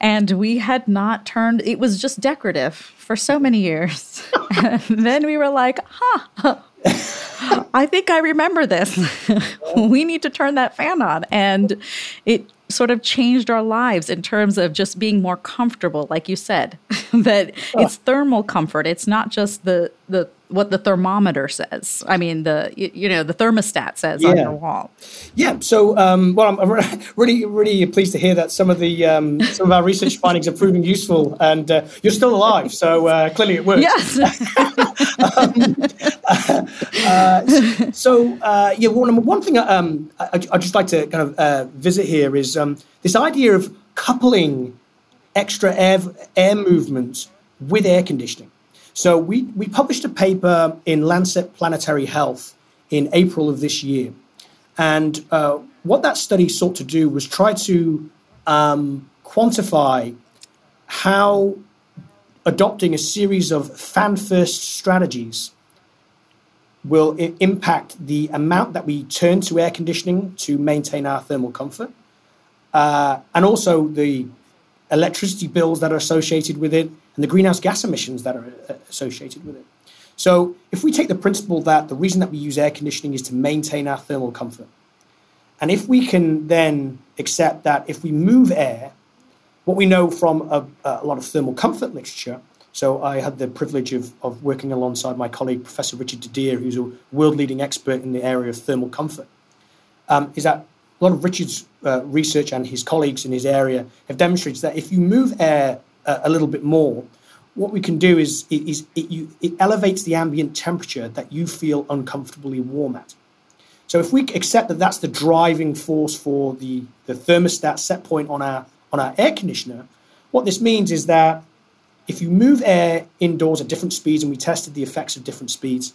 [SPEAKER 1] and we had not turned it was just decorative for so many years then we were like huh I think I remember this. we need to turn that fan on. And it sort of changed our lives in terms of just being more comfortable, like you said, that it's thermal comfort. It's not just the, the what the thermometer says. I mean, the you, know the thermostat says yeah. on your wall.
[SPEAKER 2] Yeah. So, um, well, I'm really really pleased to hear that some of the um, some of our research findings are proving useful, and uh, you're still alive. So uh, clearly it works.
[SPEAKER 1] Yes.
[SPEAKER 2] um, uh, uh, so uh, yeah, one one thing um, I, would just like to kind of uh, visit here is um, this idea of coupling extra air air movement with air conditioning. So we, we published a paper in Lancet Planetary Health in April of this year. And uh, what that study sought to do was try to um, quantify how adopting a series of fan first strategies will I- impact the amount that we turn to air conditioning to maintain our thermal comfort, uh, and also the electricity bills that are associated with it and the greenhouse gas emissions that are uh, associated with it. So, if we take the principle that the reason that we use air conditioning is to maintain our thermal comfort, and if we can then accept that if we move air, what we know from a, a lot of thermal comfort literature, so I had the privilege of, of working alongside my colleague, Professor Richard de Dear, who's a world leading expert in the area of thermal comfort, um, is that a lot of Richard's uh, research and his colleagues in his area have demonstrated that if you move air a little bit more, what we can do is, is it, you, it elevates the ambient temperature that you feel uncomfortably warm at. So if we accept that that's the driving force for the, the thermostat set point on our, on our air conditioner, what this means is that if you move air indoors at different speeds, and we tested the effects of different speeds,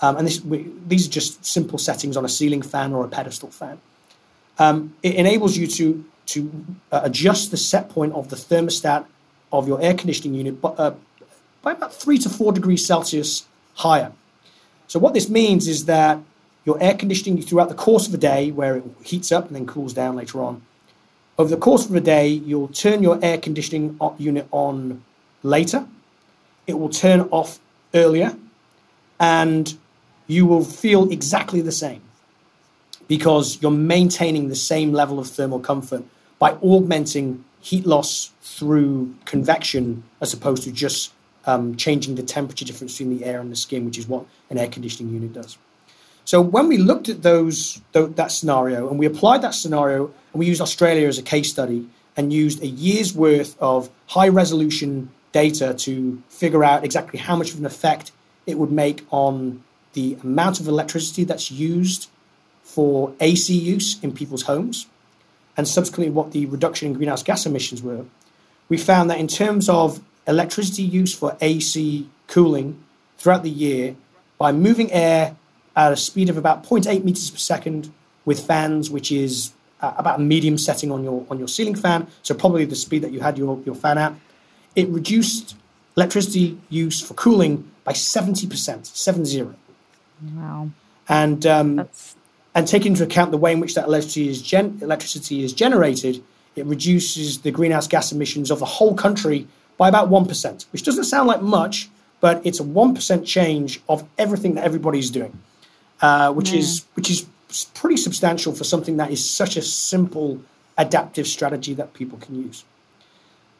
[SPEAKER 2] um, and this, we, these are just simple settings on a ceiling fan or a pedestal fan, um, it enables you to, to uh, adjust the set point of the thermostat of your air conditioning unit by, uh, by about three to four degrees Celsius higher. So what this means is that your air conditioning throughout the course of a day, where it heats up and then cools down later on, over the course of a day, you'll turn your air conditioning unit on later, it will turn off earlier, and you will feel exactly the same because you're maintaining the same level of thermal comfort by augmenting heat loss through convection as opposed to just um, changing the temperature difference between the air and the skin, which is what an air conditioning unit does. So when we looked at those that scenario and we applied that scenario and we used Australia as a case study and used a year's worth of high resolution data to figure out exactly how much of an effect it would make on the amount of electricity that's used for AC use in people's homes and subsequently what the reduction in greenhouse gas emissions were, we found that in terms of electricity use for AC cooling throughout the year, by moving air at a speed of about 0.8 meters per second with fans, which is uh, about a medium setting on your on your ceiling fan, so probably the speed that you had your, your fan at, it reduced electricity use for cooling by 70%, seven zero.
[SPEAKER 1] Wow.
[SPEAKER 2] And um, and take into account the way in which that electricity is, gen- electricity is generated, it reduces the greenhouse gas emissions of the whole country by about 1%, which doesn't sound like much, but it's a 1% change of everything that everybody's doing, uh, which, is, which is pretty substantial for something that is such a simple adaptive strategy that people can use.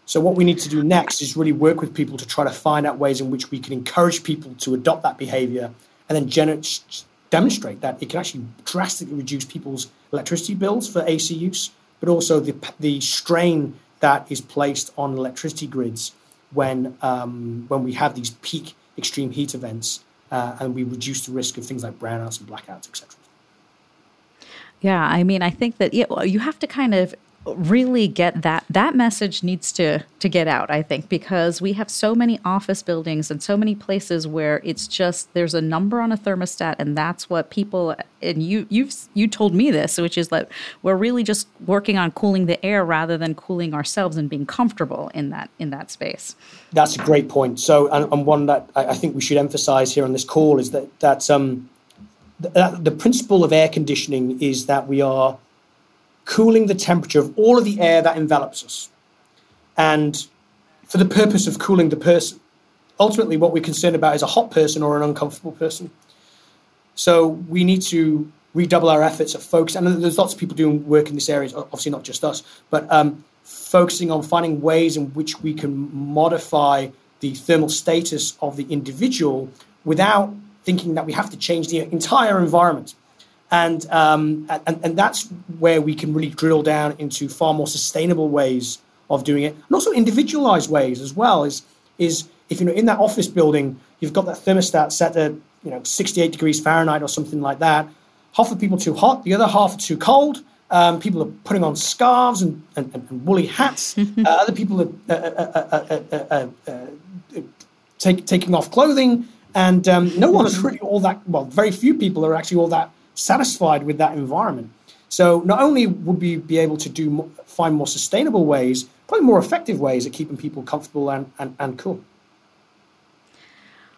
[SPEAKER 2] So, what we need to do next is really work with people to try to find out ways in which we can encourage people to adopt that behavior and then generate demonstrate that it can actually drastically reduce people's electricity bills for AC use, but also the, the strain that is placed on electricity grids when, um, when we have these peak extreme heat events uh, and we reduce the risk of things like brownouts and blackouts, etc.
[SPEAKER 1] Yeah, I mean, I think that yeah, you have to kind of really get that that message needs to to get out i think because we have so many office buildings and so many places where it's just there's a number on a thermostat and that's what people and you you've you told me this which is that we're really just working on cooling the air rather than cooling ourselves and being comfortable in that in that space.
[SPEAKER 2] That's a great point. So and, and one that I, think we should emphasize here on this call is that that um the, the principle of air conditioning is that we are cooling the temperature of all of the air that envelops us. And for the purpose of cooling the person. Ultimately, what we're concerned about is a hot person or an uncomfortable person. So we need to redouble our efforts at focus. And there's lots of people doing work in this area, obviously not just us, but um, focusing on finding ways in which we can modify the thermal status of the individual without thinking that we have to change the entire environment. And, um, and, and that's where we can really drill down into far more sustainable ways of doing it, and also individualized ways as well. Is is if you know in that office building you've got that thermostat set at you know 68 degrees Fahrenheit or something like that. Half the people too hot, the other half are too cold. Um, people are putting on scarves and, and, and woolly hats. uh, other people are uh, uh, uh, uh take, taking off clothing And um, no is really all that, well, very few people are actually all that satisfied with that environment. So not only would we be able to do find more sustainable ways, probably more effective ways at keeping people comfortable and, and, and cool.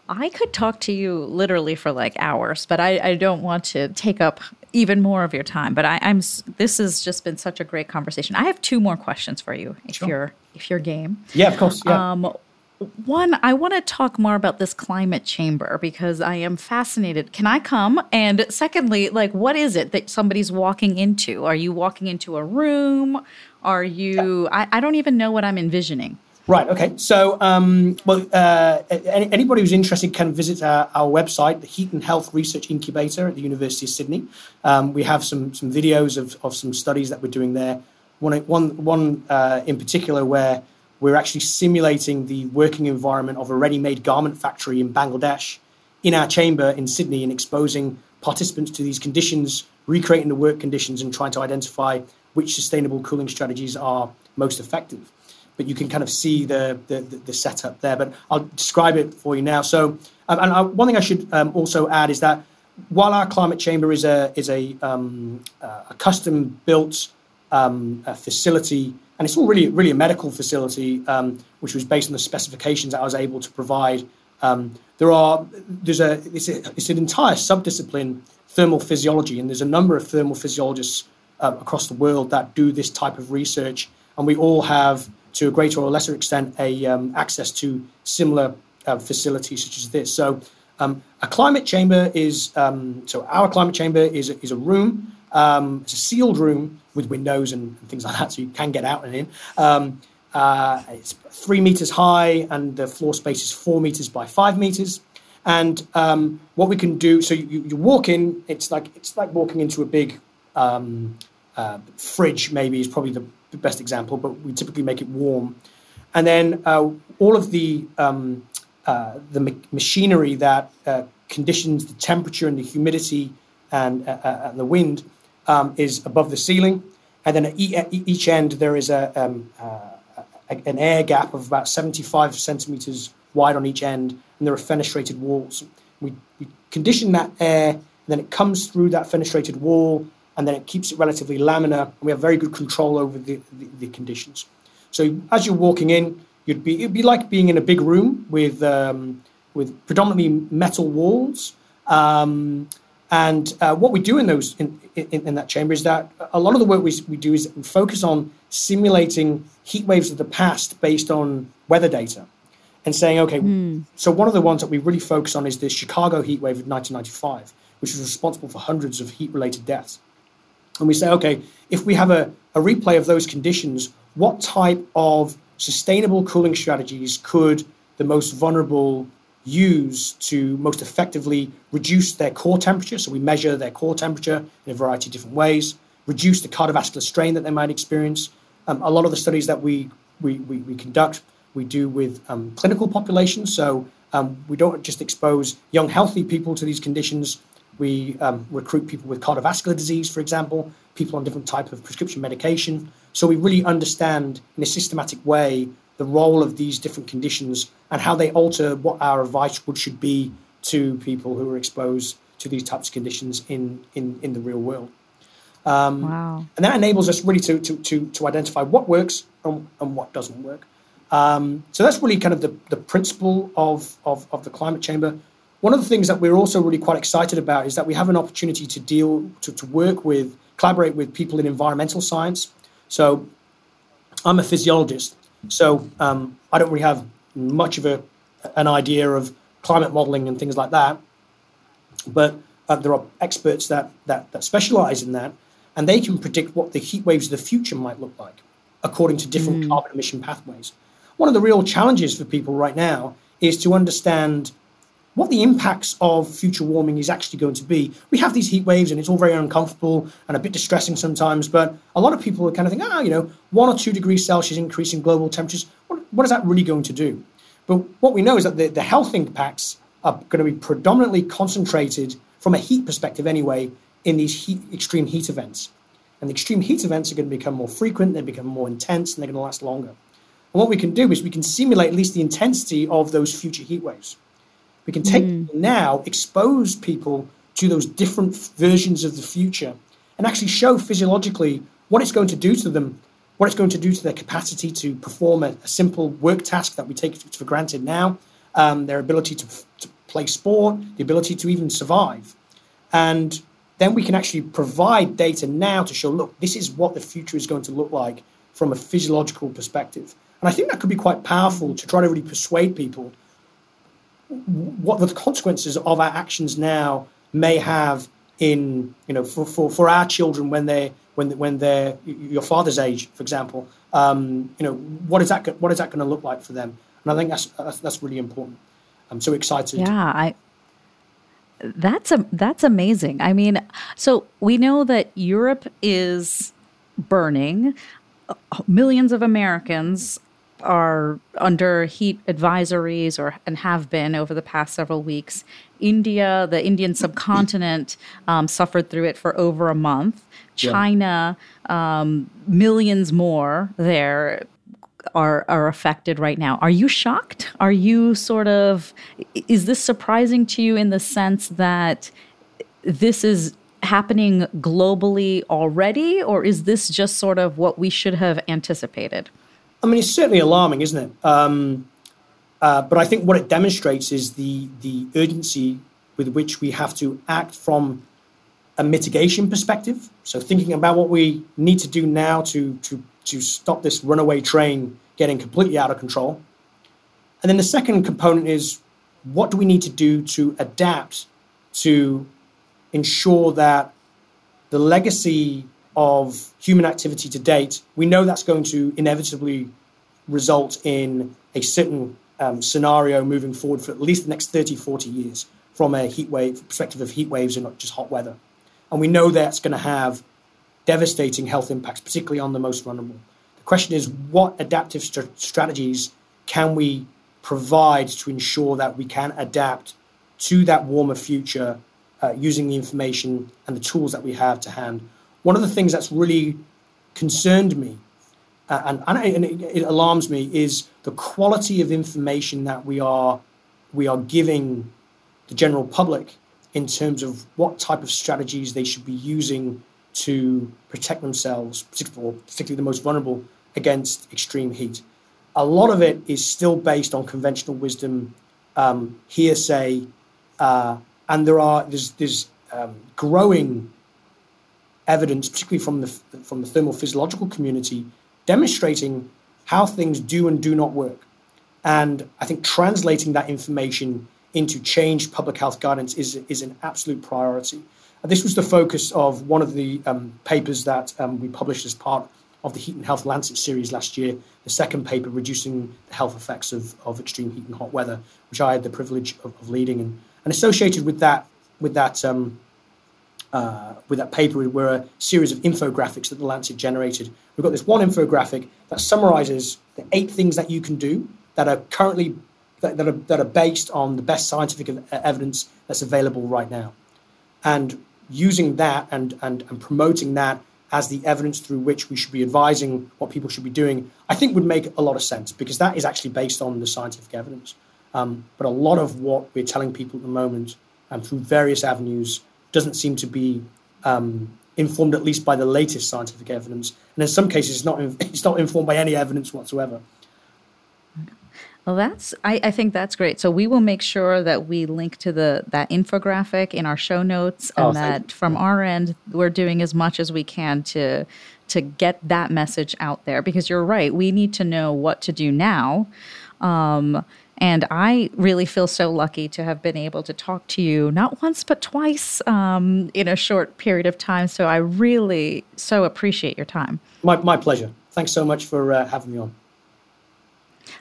[SPEAKER 1] I could talk to you literally for like hours, but I, I don't want to take up even more of your time. But I, am this has just been such a great conversation. I have two more questions for you, if sure. you're if you're game.
[SPEAKER 2] Yeah, of course. Yeah. Um,
[SPEAKER 1] one, I want to talk more about this climate chamber because I am fascinated. Can I come? And secondly, like, what is it that somebody's walking into? Are you walking into a room? Are you? I, I don't even know what I'm envisioning.
[SPEAKER 2] Right. Okay. So, um, well, uh, anybody who's interested can visit our, our, website, the Heat and Health Research Incubator at the University of Sydney. Um, we have some some videos of, of some studies that we're doing there. One one one uh, in particular where we're actually simulating the working environment of a ready-made garment factory in Bangladesh in our chamber in Sydney and exposing participants to these conditions, recreating the work conditions, and trying to identify which sustainable cooling strategies are most effective but you can kind of see the, the, the setup there. But I'll describe it for you now. So, um, and I, one thing I should um, also add is that while our climate chamber is a is a, um, uh, a custom built um, facility, and it's all really really a medical facility, um, which was based on the specifications that I was able to provide. Um, there are there's a it's, a it's, an entire subdiscipline thermal physiology, and there's a number of thermal physiologists uh, across the world that do this type of research, and we all have to a greater or lesser extent, a um, access to similar uh, facilities such as this. So, um, a climate chamber is so our climate chamber is is a room. Um, it's a sealed room with windows and, things like that, so you can get out and in. Um, uh, it's three meters high, and the floor space is four meters by five meters. And um, what we can do, so you, you walk in, it's like it's like walking into a big um, uh, fridge. Maybe is probably the the best example, but we typically make it warm. And then uh, all of the um, uh, the ma- machinery that uh, conditions the temperature and the humidity and, uh, uh, and the wind um, is above the ceiling. And then at each end there is a, um, uh, an air gap of about 75 centimeters wide on each end, and there are fenestrated walls. We, we condition that air, and then it comes through that fenestrated wall and then it keeps it relatively laminar, and we have very good control over the, the, the conditions. So as you're walking in, you'd be it'd be like being in a big room with um, with predominantly metal walls. Um, and uh, what we do in those in, in, in, that chamber is that a lot of the work we, we do is we focus on simulating heat waves of the past based on weather data and saying, okay, mm. so one of the ones that we really focus on is the Chicago heat wave of 1995, which was responsible for hundreds of heat related deaths and we say, okay, if we have a, a replay of those conditions, what type of sustainable cooling strategies could the most vulnerable use to most effectively reduce their core temperature? So we measure their core temperature in a variety of different ways, reduce the cardiovascular strain that they might experience. Um, a lot of the studies that we, we, we, we conduct, we do with um, clinical populations. So um, we don't just expose young, healthy people to these conditions. We um, recruit people with cardiovascular disease, for example, people on different type of prescription medication. So we really understand in a systematic way the role of these different conditions and how they alter what our advice would should be to people who are exposed to these types of conditions in in, in the real world. Um, wow. And that enables us really to, to, to, to identify what works and, and what doesn't work. Um, so that's really kind of the, the principle of, of, of the climate chamber. One of the things that we're also really quite excited about is that we have an opportunity to deal, to, to work with, collaborate with people in environmental science. So I'm a physiologist, so um, I don't really have much of a, an idea of climate modeling and things like that. But uh, there are experts that, that, that specialize in that, and they can predict what the heat waves of the future might look like according to different mm. carbon emission pathways. One of the real challenges for people right now is to understand what the impacts of future warming is actually going to be. We have these heat waves and it's all very uncomfortable and a bit distressing sometimes, but a lot of people are kind of think, ah, you know, one or two degrees Celsius increase in global temperatures, what, what is that really going to do? But what we know is that the, the health impacts are going to be predominantly concentrated from a heat perspective anyway in these heat, extreme heat events. And the extreme heat events are going to become more frequent, they become more intense, and they're going to last longer. And what we can do is we can simulate at least the intensity of those future heat waves. We can take mm. now, expose people to those different versions of the future, and actually show physiologically what it's going to do to them, what it's going to do to their capacity to perform a, a simple work task that we take for granted now, um, their ability to, to play sport, the ability to even survive. And then we can actually provide data now to show look, this is what the future is going to look like from a physiological perspective. And I think that could be quite powerful to try to really persuade people what the consequences of our actions now may have in you know for, for, for our children when they when when they're your father's age, for example. Um, you know what is that what is that going to look like for them? And I think that's that's, that's really important. I'm so excited.
[SPEAKER 1] Yeah, I that's a that's amazing. I mean, so we know that Europe is burning. Millions of Americans are under heat advisories or and have been over the past several weeks. India, the Indian subcontinent, um, suffered through it for over a month. China, yeah. um, millions more there are are affected right now. Are you shocked? Are you sort of is this surprising to you in the sense that this is happening globally already or is this just sort of what we should have anticipated?
[SPEAKER 2] I mean, it's certainly alarming, isn't it? Um, uh, but I think what it demonstrates is the the urgency with which we have to act from a mitigation perspective. So thinking about what we need to do now to to to stop this runaway train getting completely out of control. And then the second component is what do we need to do to adapt to ensure that the legacy of human activity to date, we know that's going to inevitably result in a certain um, scenario moving forward for at least the next 30, 40 years from a heat wave perspective of heat waves and not just hot weather. And we know that's going to have devastating health impacts, particularly on the most vulnerable. The question is what adaptive st- strategies can we provide to ensure that we can adapt to that warmer future uh, using the information and the tools that we have to hand one of the things that's really concerned me uh, and, and, it, it, alarms me is the quality of information that we are we are giving the general public in terms of what type of strategies they should be using to protect themselves, particularly, particularly the most vulnerable, against extreme heat. A lot of it is still based on conventional wisdom, um, hearsay, uh, and there are there's, there's um, growing evidence, particularly from the from the thermal physiological community, demonstrating how things do and do not work. And I think translating that information into changed public health guidance is is an absolute priority. This was the focus of one of the um, papers that um, we published as part of the Heat and Health Lancet series last year. The second paper, reducing the health effects of, of extreme heat and hot weather, which I had the privilege of, of leading, and, and associated with that with that um, uh, with that paper were a series of infographics that the Lancet generated. We've got this one infographic that summarizes the eight things that you can do that are currently that, that, are, that are based on the best scientific evidence that's available right now. And using that and, and, and promoting that as the evidence through which we should be advising what people should be doing, I think would make a lot of sense because that is actually based on the scientific evidence. Um, but a lot of what we're telling people at the moment, and through various avenues, doesn't seem to be um, informed at least by the latest scientific evidence, and in some cases, it's not it's not informed by any evidence whatsoever.
[SPEAKER 1] Well, that's I, I, think that's great. So we will make sure that we link to the that infographic in our show notes, and oh, that from our end, we're doing as much as we can to to get that message out there. Because you're right, we need to know what to do now. Um, and I really feel so lucky to have been able to talk to you not once, but twice um, in a short period of time. So I really so appreciate your time.
[SPEAKER 2] My, my pleasure. Thanks so much for uh, having me on.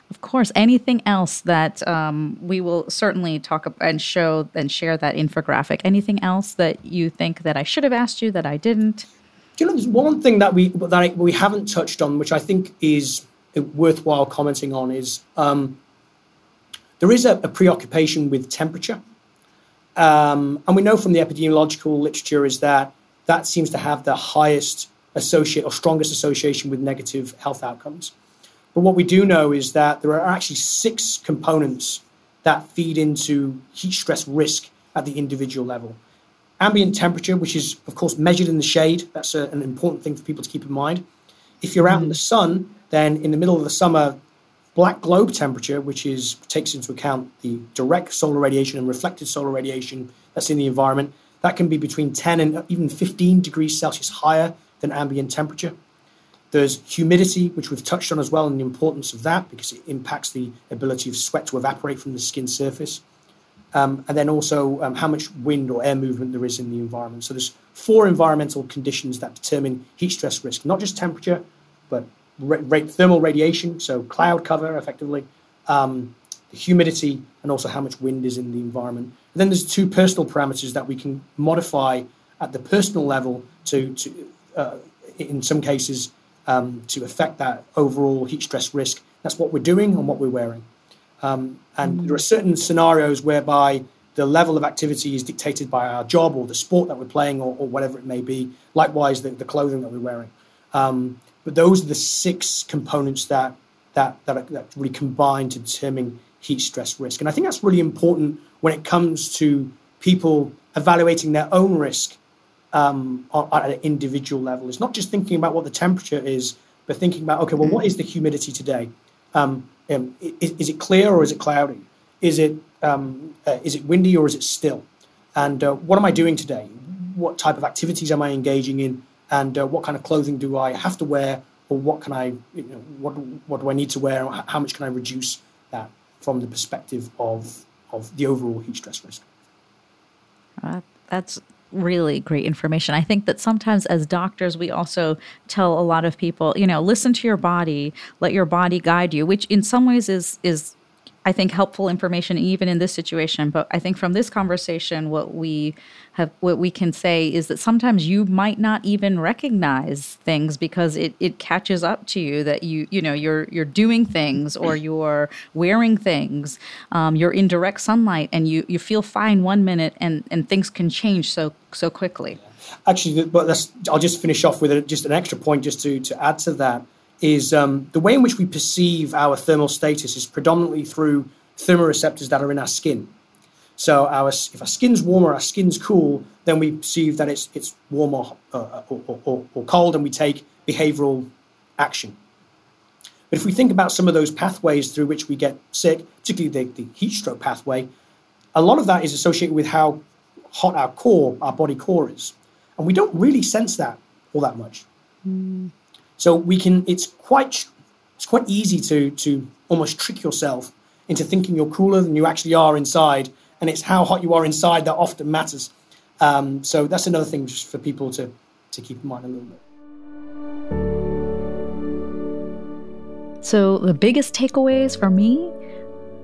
[SPEAKER 1] Of course. Anything else that um, we will certainly talk about and show and share that infographic? Anything else that you think that I should have asked you that I didn't?
[SPEAKER 2] Do you know, there's one thing that we that we haven't touched on, which I think is worthwhile commenting on, is um, there is a, a preoccupation with temperature. Um, and we know from the epidemiological literature is that that seems to have the highest associate or strongest association with negative health outcomes. But what we do know is that there are actually six components that feed into heat stress risk at the individual level. Ambient temperature, which is, of course, measured in the shade, that's a, an important thing for people to keep in mind. If you're out mm-hmm. in the sun, then in the middle of the summer, black globe temperature, which is takes into account the direct solar radiation and reflected solar radiation that's in the environment, that can be between 10 and even 15 degrees Celsius higher than ambient temperature. There's humidity, which we've touched on as well, and the importance of that because it impacts the ability of sweat to evaporate from the skin surface. Um, and then also um, how much wind or air movement there is in the environment. So there's four environmental conditions that determine heat stress risk, not just temperature, but ra- thermal radiation, so cloud cover effectively, um, the humidity, and also how much wind is in the environment. And then there's two personal parameters that we can modify at the personal level to, to uh, in some cases, um, to affect that overall heat stress risk. That's what we're doing and what we're wearing. Um, and mm-hmm. there are certain scenarios whereby the level of activity is dictated by our job or the sport that we're playing or, or whatever it may be. Likewise, the, the clothing that we're wearing. Um, but those are the six components that that that, that really combine to determine heat stress risk. And I think that's really important when it comes to people evaluating their own risk um, at an individual level. It's not just thinking about what the temperature is, but thinking about okay, well, what is the humidity today? Um, um, is, is, it clear or is it cloudy? Is it um, uh, is it windy or is it still? And uh, what am I doing today? What type of activities am I engaging in? And uh, what kind of clothing do I have to wear? Or what can I, you know, what what do I need to wear? How much can I reduce that from the perspective of of the overall heat stress risk?
[SPEAKER 1] Uh, that's really great information. I think that sometimes as doctors, we also tell a lot of people, you know, listen to your body, let your body guide you, which in some ways is is I think helpful information even in this situation. But I think from this conversation, what we have, what we can say is that sometimes you might not even recognize things because it, it catches up to you that you you know you're you're doing things or you're wearing things, um, you're in direct sunlight and you you feel fine one minute and and things can change so so quickly.
[SPEAKER 2] Actually, but I'll just finish off with just an extra point just to to add to that is um, the way in which we perceive our thermal status is predominantly through thermoreceptors that are in our skin. So our, if our skin's warm or our skin's cool, then we perceive that it's, it's warm or, uh, or, or, or cold and we take behavioral action. But if we think about some of those pathways through which we get sick, particularly the, the heat stroke pathway, a lot of that is associated with how hot our core, our body core is. And we don't really sense that all that much. Mm. So we can. It's quite. It's quite easy to to almost trick yourself into thinking you're cooler than you actually are inside, and it's how hot you are inside that often matters. Um, so that's another thing just for people to to keep in mind a little bit.
[SPEAKER 1] So the biggest takeaways for me,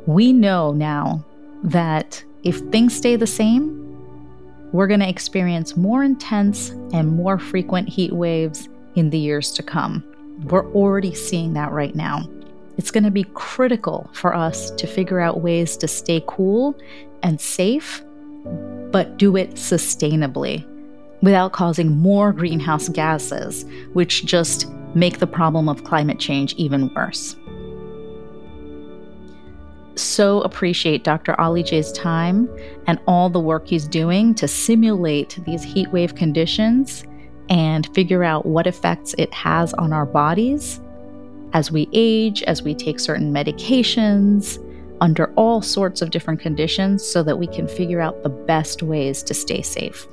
[SPEAKER 1] we know now that if things stay the same, we're going to experience more intense and more frequent heat waves in the years to come. We're already seeing that right now. It's going to be critical for us to figure out ways to stay cool and safe, but do it sustainably without causing more greenhouse gases, which just make the problem of climate change even worse. So appreciate Dr. Ollie Jay's time and all the work he's doing to simulate these heat wave conditions and figure out what effects it has on our bodies as we age, as we take certain medications, under all sorts of different conditions, so that we can figure out the best ways to stay safe.